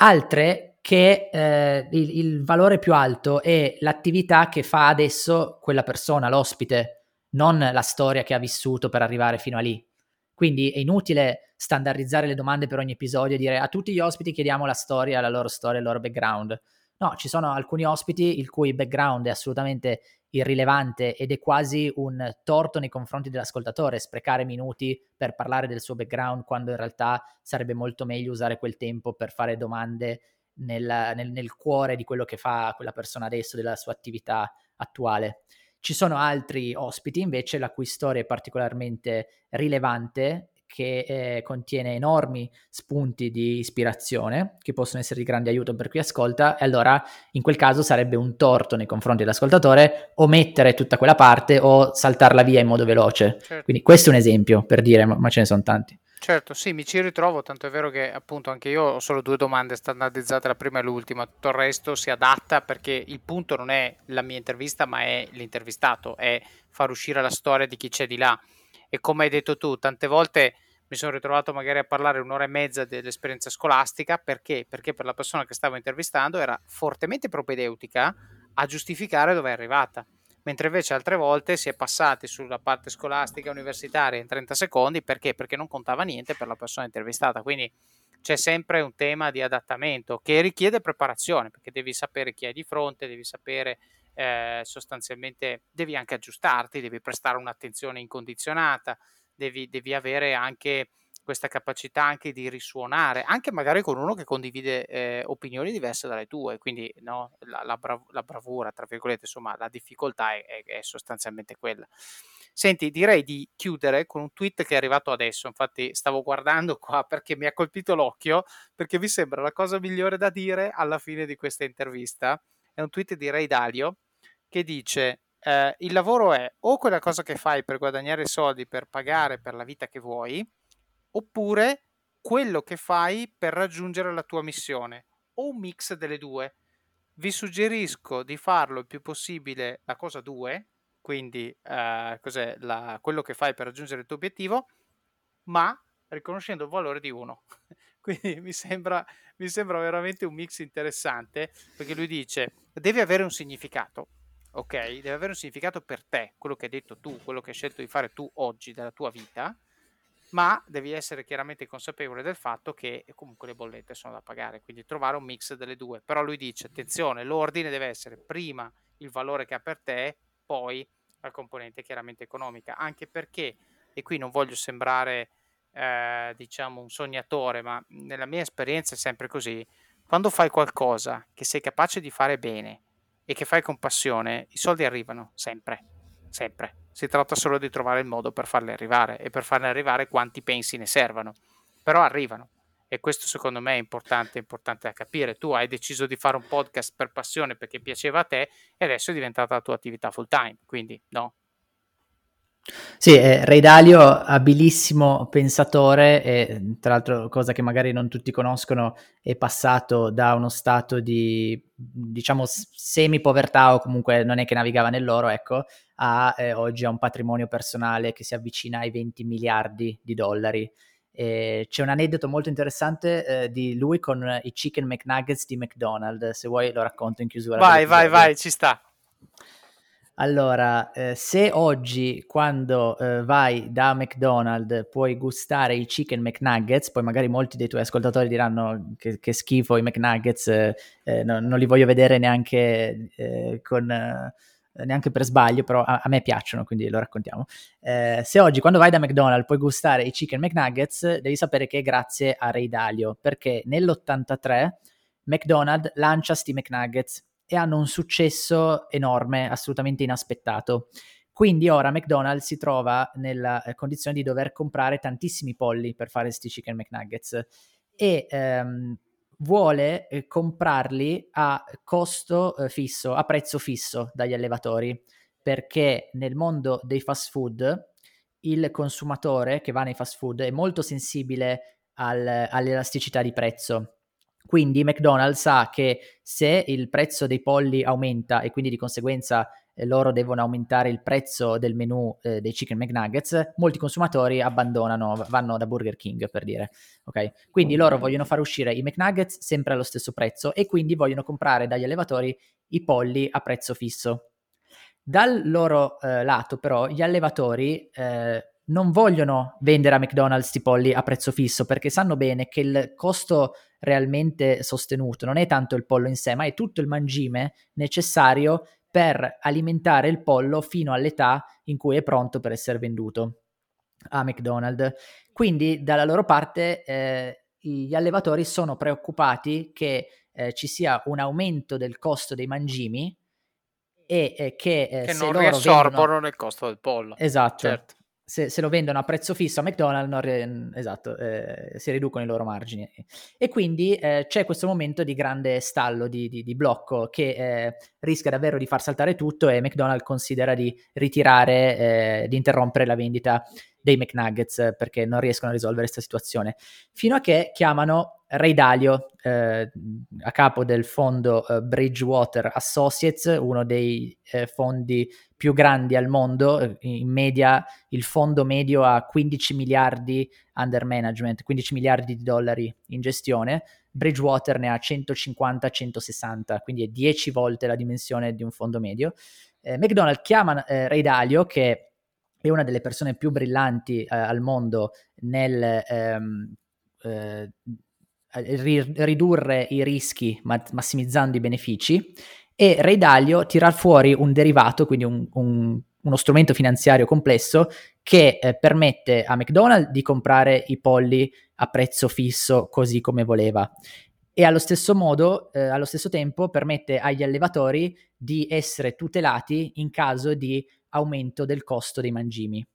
Altre che eh, il, il, valore più alto è l'attività che fa adesso quella persona, l'ospite, non la storia che ha vissuto per arrivare fino a lì. Quindi è inutile standardizzare le domande per ogni episodio e dire a tutti gli ospiti chiediamo la storia, la loro storia, il loro background. No, ci sono alcuni ospiti il cui background è assolutamente irrilevante ed è quasi un torto nei confronti dell'ascoltatore sprecare minuti per parlare del suo background quando in realtà sarebbe molto meglio usare quel tempo per fare domande nel, nel, nel cuore di quello che fa quella persona adesso, della sua attività attuale. Ci sono altri ospiti invece la cui storia è particolarmente rilevante che eh, contiene enormi spunti di ispirazione che possono essere di grande aiuto per chi ascolta e allora in quel caso sarebbe un torto nei confronti dell'ascoltatore omettere tutta quella parte o saltarla via in modo veloce. Certo. Quindi questo è un esempio per dire, ma, ma ce ne sono tanti. Certo, sì, mi ci ritrovo, tanto è vero che appunto anche io ho solo due domande standardizzate, la prima e l'ultima, tutto il resto si adatta perché il punto non è la mia intervista ma è l'intervistato, è far uscire la storia di chi c'è di là e come hai detto tu, tante volte mi sono ritrovato magari a parlare un'ora e mezza dell'esperienza scolastica perché? Perché per la persona che stavo intervistando era fortemente propedeutica a giustificare dove è arrivata. Mentre invece altre volte si è passati sulla parte scolastica universitaria in 30 secondi perché? Perché non contava niente per la persona intervistata. Quindi c'è sempre un tema di adattamento che richiede preparazione perché devi sapere chi hai di fronte, devi sapere eh, sostanzialmente devi anche aggiustarti, devi prestare un'attenzione incondizionata, devi, devi avere anche questa capacità anche di risuonare, anche magari con uno che condivide eh, opinioni diverse dalle tue, quindi no, la, la, brav- la, bravura, tra virgolette, insomma, la difficoltà è, è, è, sostanzialmente quella. Senti, direi di chiudere con un tweet che è arrivato adesso, infatti stavo guardando qua perché mi ha colpito l'occhio, perché mi sembra la cosa migliore da dire alla fine di questa intervista. È un tweet di Ray Dalio, che dice eh, il lavoro è o quella cosa che fai per guadagnare soldi, per pagare per la vita che vuoi, oppure quello che fai per raggiungere la tua missione, o un mix delle due. Vi suggerisco di farlo il più possibile la cosa 2, quindi eh, cos'è la, quello che fai per raggiungere il tuo obiettivo, ma riconoscendo il valore di uno. quindi mi sembra, mi sembra veramente un mix interessante perché lui dice deve avere un significato ok? Deve avere un significato per te, quello che hai detto tu, quello che hai scelto di fare tu oggi della tua vita, ma devi essere chiaramente consapevole del fatto che comunque le bollette sono da pagare, quindi trovare un mix delle due. Però lui dice, attenzione, l'ordine deve essere prima il valore che ha per te, poi la componente chiaramente economica, anche perché, e qui non voglio sembrare, eh, diciamo, un sognatore, ma nella mia esperienza è sempre così, quando fai qualcosa che sei capace di fare bene, e che fai con passione, i soldi arrivano sempre, sempre. Si tratta solo di trovare il modo per farli arrivare e per farli arrivare quanti pensi ne servano, però arrivano. E questo secondo me è importante, importante da capire. Tu hai deciso di fare un podcast per passione perché piaceva a te e adesso è diventata la tua attività full time, quindi no, sì, eh, Ray Dalio, abilissimo pensatore e tra l'altro cosa che magari non tutti conoscono è passato da uno stato di diciamo semi-povertà o comunque non è che navigava nell'oro, ecco, a eh, oggi ha un patrimonio personale che si avvicina ai 20 miliardi di dollari. E c'è un aneddoto molto interessante eh, di lui con i chicken McNuggets di McDonald's, se vuoi lo racconto in chiusura. Vai, vai, vai, ci sta. Allora, eh, se oggi quando eh, vai da McDonald's puoi gustare i chicken McNuggets, poi magari molti dei tuoi ascoltatori diranno che, che schifo i McNuggets, eh, eh no, non li voglio vedere neanche, eh, con, eh, neanche per sbaglio, però a, a, me piacciono, quindi lo raccontiamo. se oggi quando vai da McDonald's puoi gustare i chicken McNuggets, devi sapere che è grazie a Ray Dalio, perché nell'83 McDonald's lancia sti McNuggets e hanno un successo enorme, assolutamente inaspettato. Quindi ora McDonald's si trova nella eh, condizione di dover comprare tantissimi polli per fare sti chicken McNuggets e ehm, vuole eh, comprarli a costo eh, fisso, a prezzo fisso dagli allevatori, perché nel mondo dei fast food il consumatore che va nei fast food è molto sensibile al, all'elasticità di prezzo quindi McDonald's sa che se il prezzo dei polli aumenta e quindi di conseguenza eh, loro devono aumentare il prezzo del menu eh, dei chicken McNuggets, molti consumatori abbandonano, vanno da Burger King per dire. Okay? Quindi loro vogliono far uscire i McNuggets sempre allo stesso prezzo e quindi vogliono comprare dagli allevatori i polli a prezzo fisso. Dal loro eh, lato però gli allevatori eh, non vogliono vendere a McDonald's i polli a prezzo fisso perché sanno bene che il costo realmente sostenuto non è tanto il pollo in sé, ma è tutto il mangime necessario per alimentare il pollo fino all'età in cui è pronto per essere venduto a McDonald's. Quindi dalla loro parte eh, gli allevatori sono preoccupati che eh, ci sia un aumento del costo dei mangimi e eh, che, che non riassorbono vendono... il costo del pollo. Esatto. Certo se, se, lo vendono a prezzo fisso a McDonald's, re, esatto, eh, si riducono i loro margini. E quindi eh, c'è questo momento di grande stallo, di, di, di blocco, che eh, rischia davvero di far saltare tutto e McDonald's considera di ritirare, eh, di interrompere la vendita dei McNuggets perché non riescono a risolvere questa situazione. Fino a che chiamano Ray Dalio, eh, a capo del fondo eh, Bridgewater Associates, uno dei eh, fondi più grandi al mondo, eh, in media il fondo medio ha 15 miliardi under management, 15 miliardi di dollari in gestione, Bridgewater ne ha 150-160, quindi è 10 volte la dimensione di un fondo medio. Eh, McDonald's chiama eh, Ray Dalio, che è una delle persone più brillanti al mondo nel... Ehm, ridurre i rischi ma- massimizzando i benefici. E Ray Dalio tirar fuori un derivato, quindi un, un, uno strumento finanziario complesso che eh, permette a McDonald's di comprare i polli a prezzo fisso così come voleva. E allo stesso modo, eh, allo stesso tempo permette agli allevatori di essere tutelati in caso di aumento del costo dei mangimi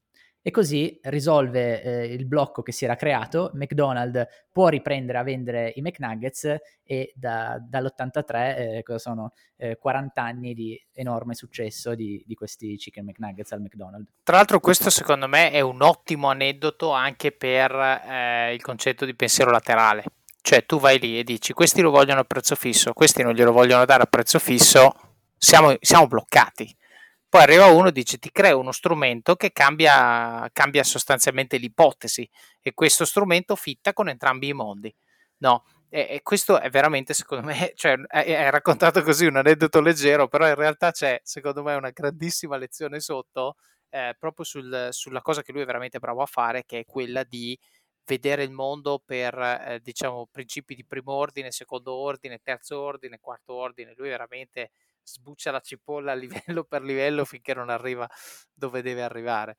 e così risolve eh, il blocco che si era creato. McDonald's può riprendere a vendere i McNuggets e da, dall'83, eh, sono, eh, 40 anni di enorme successo di, di, questi chicken McNuggets al McDonald's. Tra l'altro questo secondo me è un ottimo aneddoto anche per eh, il concetto di pensiero laterale. Cioè tu vai lì e dici questi lo vogliono a prezzo fisso, questi non glielo vogliono dare a prezzo fisso, siamo, siamo bloccati poi arriva uno e dice ti creo uno strumento che cambia, cambia sostanzialmente l'ipotesi e questo strumento fitta con entrambi i mondi. No, e, questo è veramente, secondo me, cioè, è, raccontato così un aneddoto leggero, però in realtà c'è, secondo me, una grandissima lezione sotto, eh, proprio sul, sulla cosa che lui è veramente bravo a fare, che è quella di vedere il mondo per, eh, diciamo, principi di primo ordine, secondo ordine, terzo ordine, quarto ordine. Lui veramente sbuccia la cipolla a livello per livello finché non arriva dove deve arrivare.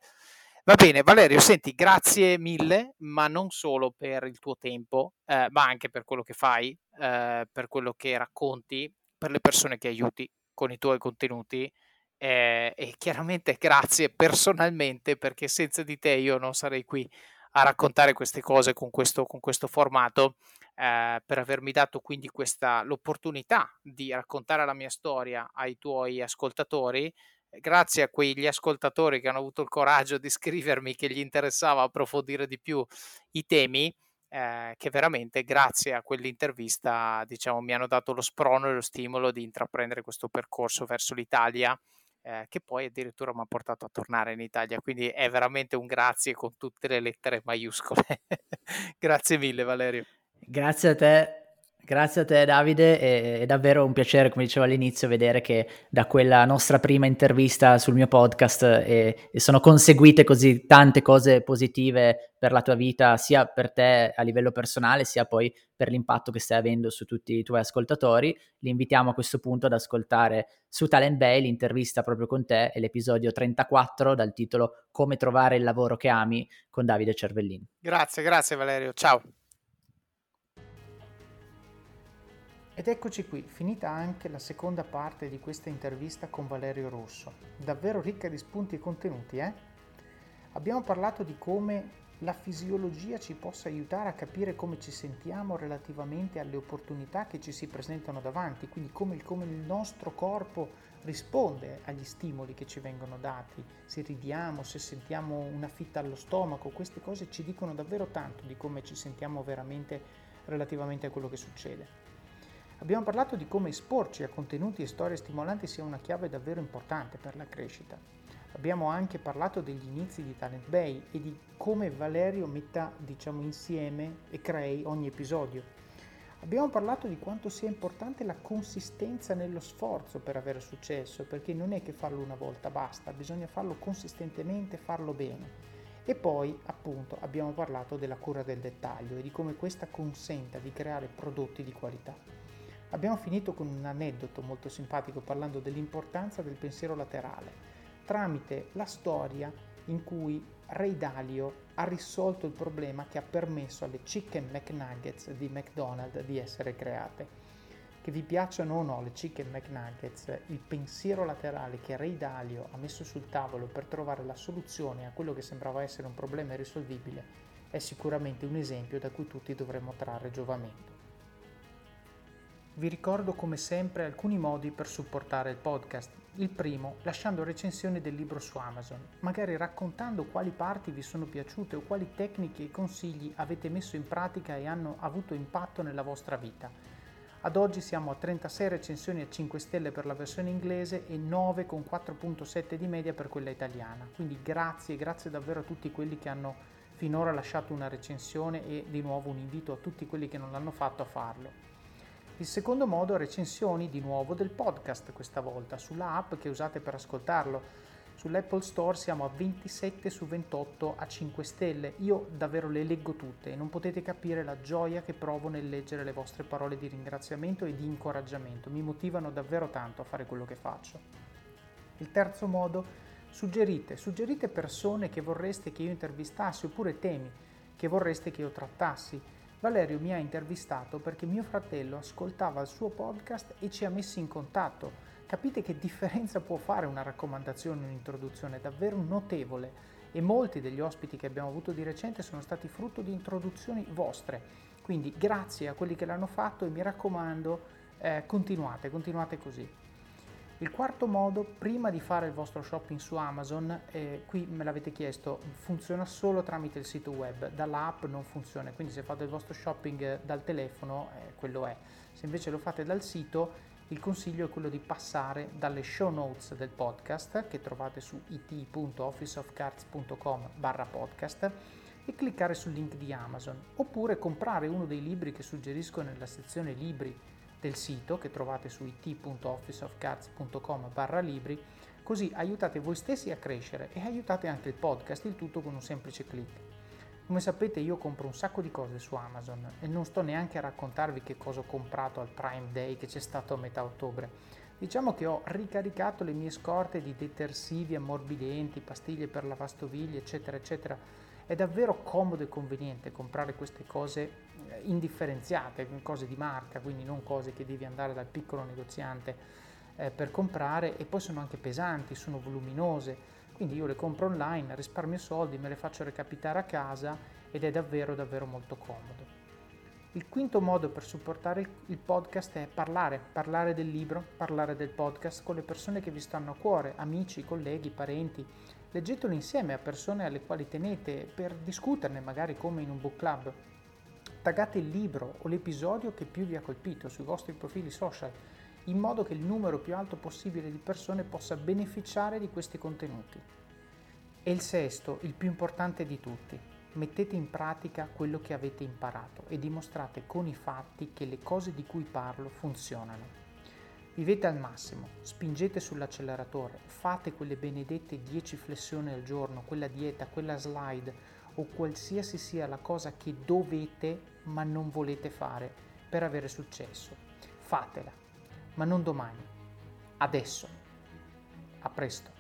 Va bene, Valerio, senti, grazie mille, ma non solo per il tuo tempo, eh, ma anche per quello che fai, eh, per quello che racconti, per le persone che aiuti con i tuoi contenuti eh, e chiaramente grazie personalmente perché senza di te io non sarei qui a raccontare queste cose con questo, con questo formato eh, per avermi dato quindi questa, l'opportunità di raccontare la mia storia ai tuoi ascoltatori. Grazie a quegli ascoltatori che hanno avuto il coraggio di scrivermi che gli interessava approfondire di più i temi, eh, che veramente grazie a quell'intervista diciamo, mi hanno dato lo sprono e lo stimolo di intraprendere questo percorso verso l'Italia. Eh, che poi addirittura mi ha portato a tornare in Italia. Quindi è veramente un grazie con tutte le lettere maiuscole. grazie mille, Valerio. Grazie a te. Grazie a te Davide, è, è, davvero un piacere, come dicevo all'inizio, vedere che da quella nostra prima intervista sul mio podcast e, e sono conseguite così tante cose positive per la tua vita, sia per te a livello personale, sia poi per l'impatto che stai avendo su tutti i tuoi ascoltatori. Li invitiamo a questo punto ad ascoltare su Talent Bay l'intervista proprio con te, è l'episodio 34 dal titolo Come trovare il lavoro che ami con Davide Cervellini. Grazie, grazie Valerio, ciao. Ed eccoci qui, finita anche la seconda parte di questa intervista con Valerio Rosso, davvero ricca di spunti e contenuti, eh? Abbiamo parlato di come la fisiologia ci possa aiutare a capire come ci sentiamo relativamente alle opportunità che ci si presentano davanti, quindi come come il nostro corpo risponde agli stimoli che ci vengono dati, se ridiamo, se sentiamo una fitta allo stomaco, queste cose ci dicono davvero tanto di come ci sentiamo veramente relativamente a quello che succede. Abbiamo parlato di come esporci a contenuti e storie stimolanti sia una chiave davvero importante per la crescita. Abbiamo anche parlato degli inizi di Talent Bay e di come Valerio metta diciamo, insieme e crei ogni episodio. Abbiamo parlato di quanto sia importante la consistenza nello sforzo per avere successo, perché non è che farlo una volta basta, bisogna farlo consistentemente, farlo bene. E poi appunto abbiamo parlato della cura del dettaglio e di come questa consenta di creare prodotti di qualità. Abbiamo finito con un aneddoto molto simpatico parlando dell'importanza del pensiero laterale tramite la storia in cui Ray Dalio ha risolto il problema che ha permesso alle Chicken McNuggets di McDonald's di essere create. Che vi piacciono o no le Chicken McNuggets, il pensiero laterale che Ray Dalio ha messo sul tavolo per trovare la soluzione a quello che sembrava essere un problema irrisolvibile è sicuramente un esempio da cui tutti dovremmo trarre giovamento. Vi ricordo come sempre alcuni modi per supportare il podcast. Il primo, lasciando recensioni del libro su Amazon, magari raccontando quali parti vi sono piaciute o quali tecniche e consigli avete messo in pratica e hanno avuto impatto nella vostra vita. Ad oggi siamo a 36 recensioni a 5 stelle per la versione inglese e 9 con 4.7 di media per quella italiana. Quindi grazie, grazie davvero a tutti quelli che hanno finora lasciato una recensione e di nuovo un invito a tutti quelli che non l'hanno fatto a farlo. Il secondo modo recensioni di nuovo del podcast questa volta sulla app che usate per ascoltarlo Sull'Apple Store siamo a 27 su 28 a 5 stelle. Io davvero le leggo tutte e non potete capire la gioia che provo nel leggere le vostre parole di ringraziamento e di incoraggiamento. Mi motivano davvero tanto a fare quello che faccio. Il terzo modo, suggerite, suggerite persone che vorreste che io intervistassi oppure temi che vorreste che io trattassi. Valerio mi ha intervistato perché mio fratello ascoltava il suo podcast e ci ha messi in contatto Capite che differenza può fare una raccomandazione, un'introduzione davvero notevole e molti degli ospiti che abbiamo avuto di recente sono stati frutto di introduzioni vostre. Quindi grazie a quelli che l'hanno fatto e mi raccomando eh, continuate, continuate così. Il quarto modo, prima di fare il vostro shopping su Amazon, eh, qui me l'avete chiesto, funziona solo tramite il sito web, dall'app non funziona, quindi se fate il vostro shopping dal telefono, eh, quello è. Se invece lo fate dal sito, il consiglio è quello di passare dalle show notes del podcast che trovate su it.officeofcards.com barra podcast e cliccare sul link di Amazon. Oppure comprare uno dei libri che suggerisco nella sezione libri del sito che trovate su it.officeofcards.com barra libri così aiutate voi stessi a crescere e aiutate anche il podcast, il tutto con un semplice clic. Come sapete io compro un sacco di cose su Amazon e non sto neanche a raccontarvi che cosa ho comprato al Prime Day che c'è stato a metà ottobre. Diciamo che ho ricaricato le mie scorte di detersivi ammorbidenti, pastiglie per lavastoviglie, eccetera, eccetera. È davvero comodo e conveniente comprare queste cose indifferenziate, cose di marca, quindi non cose che devi andare dal piccolo negoziante eh, per comprare e poi sono anche pesanti, sono voluminose quindi io le compro online, risparmio soldi, me le faccio recapitare a casa ed è davvero davvero molto comodo. Il quinto modo per supportare il podcast è parlare, parlare del libro, parlare del podcast con le persone che vi stanno a cuore, amici, colleghi, parenti. Leggetelo insieme a persone alle quali tenete per discuterne, magari come in un book club. Taggate il libro o l'episodio che più vi ha colpito sui vostri profili social in modo che il numero più alto possibile di persone possa beneficiare di questi contenuti. E il sesto, il più importante di tutti, mettete in pratica quello che avete imparato e dimostrate con i fatti che le cose di cui parlo funzionano. Vivete al massimo, spingete sull'acceleratore, fate quelle benedette 10 flessioni al giorno, quella dieta, quella slide o qualsiasi sia la cosa che dovete ma non volete fare per avere successo. Fatela ma non domani, adesso. A presto.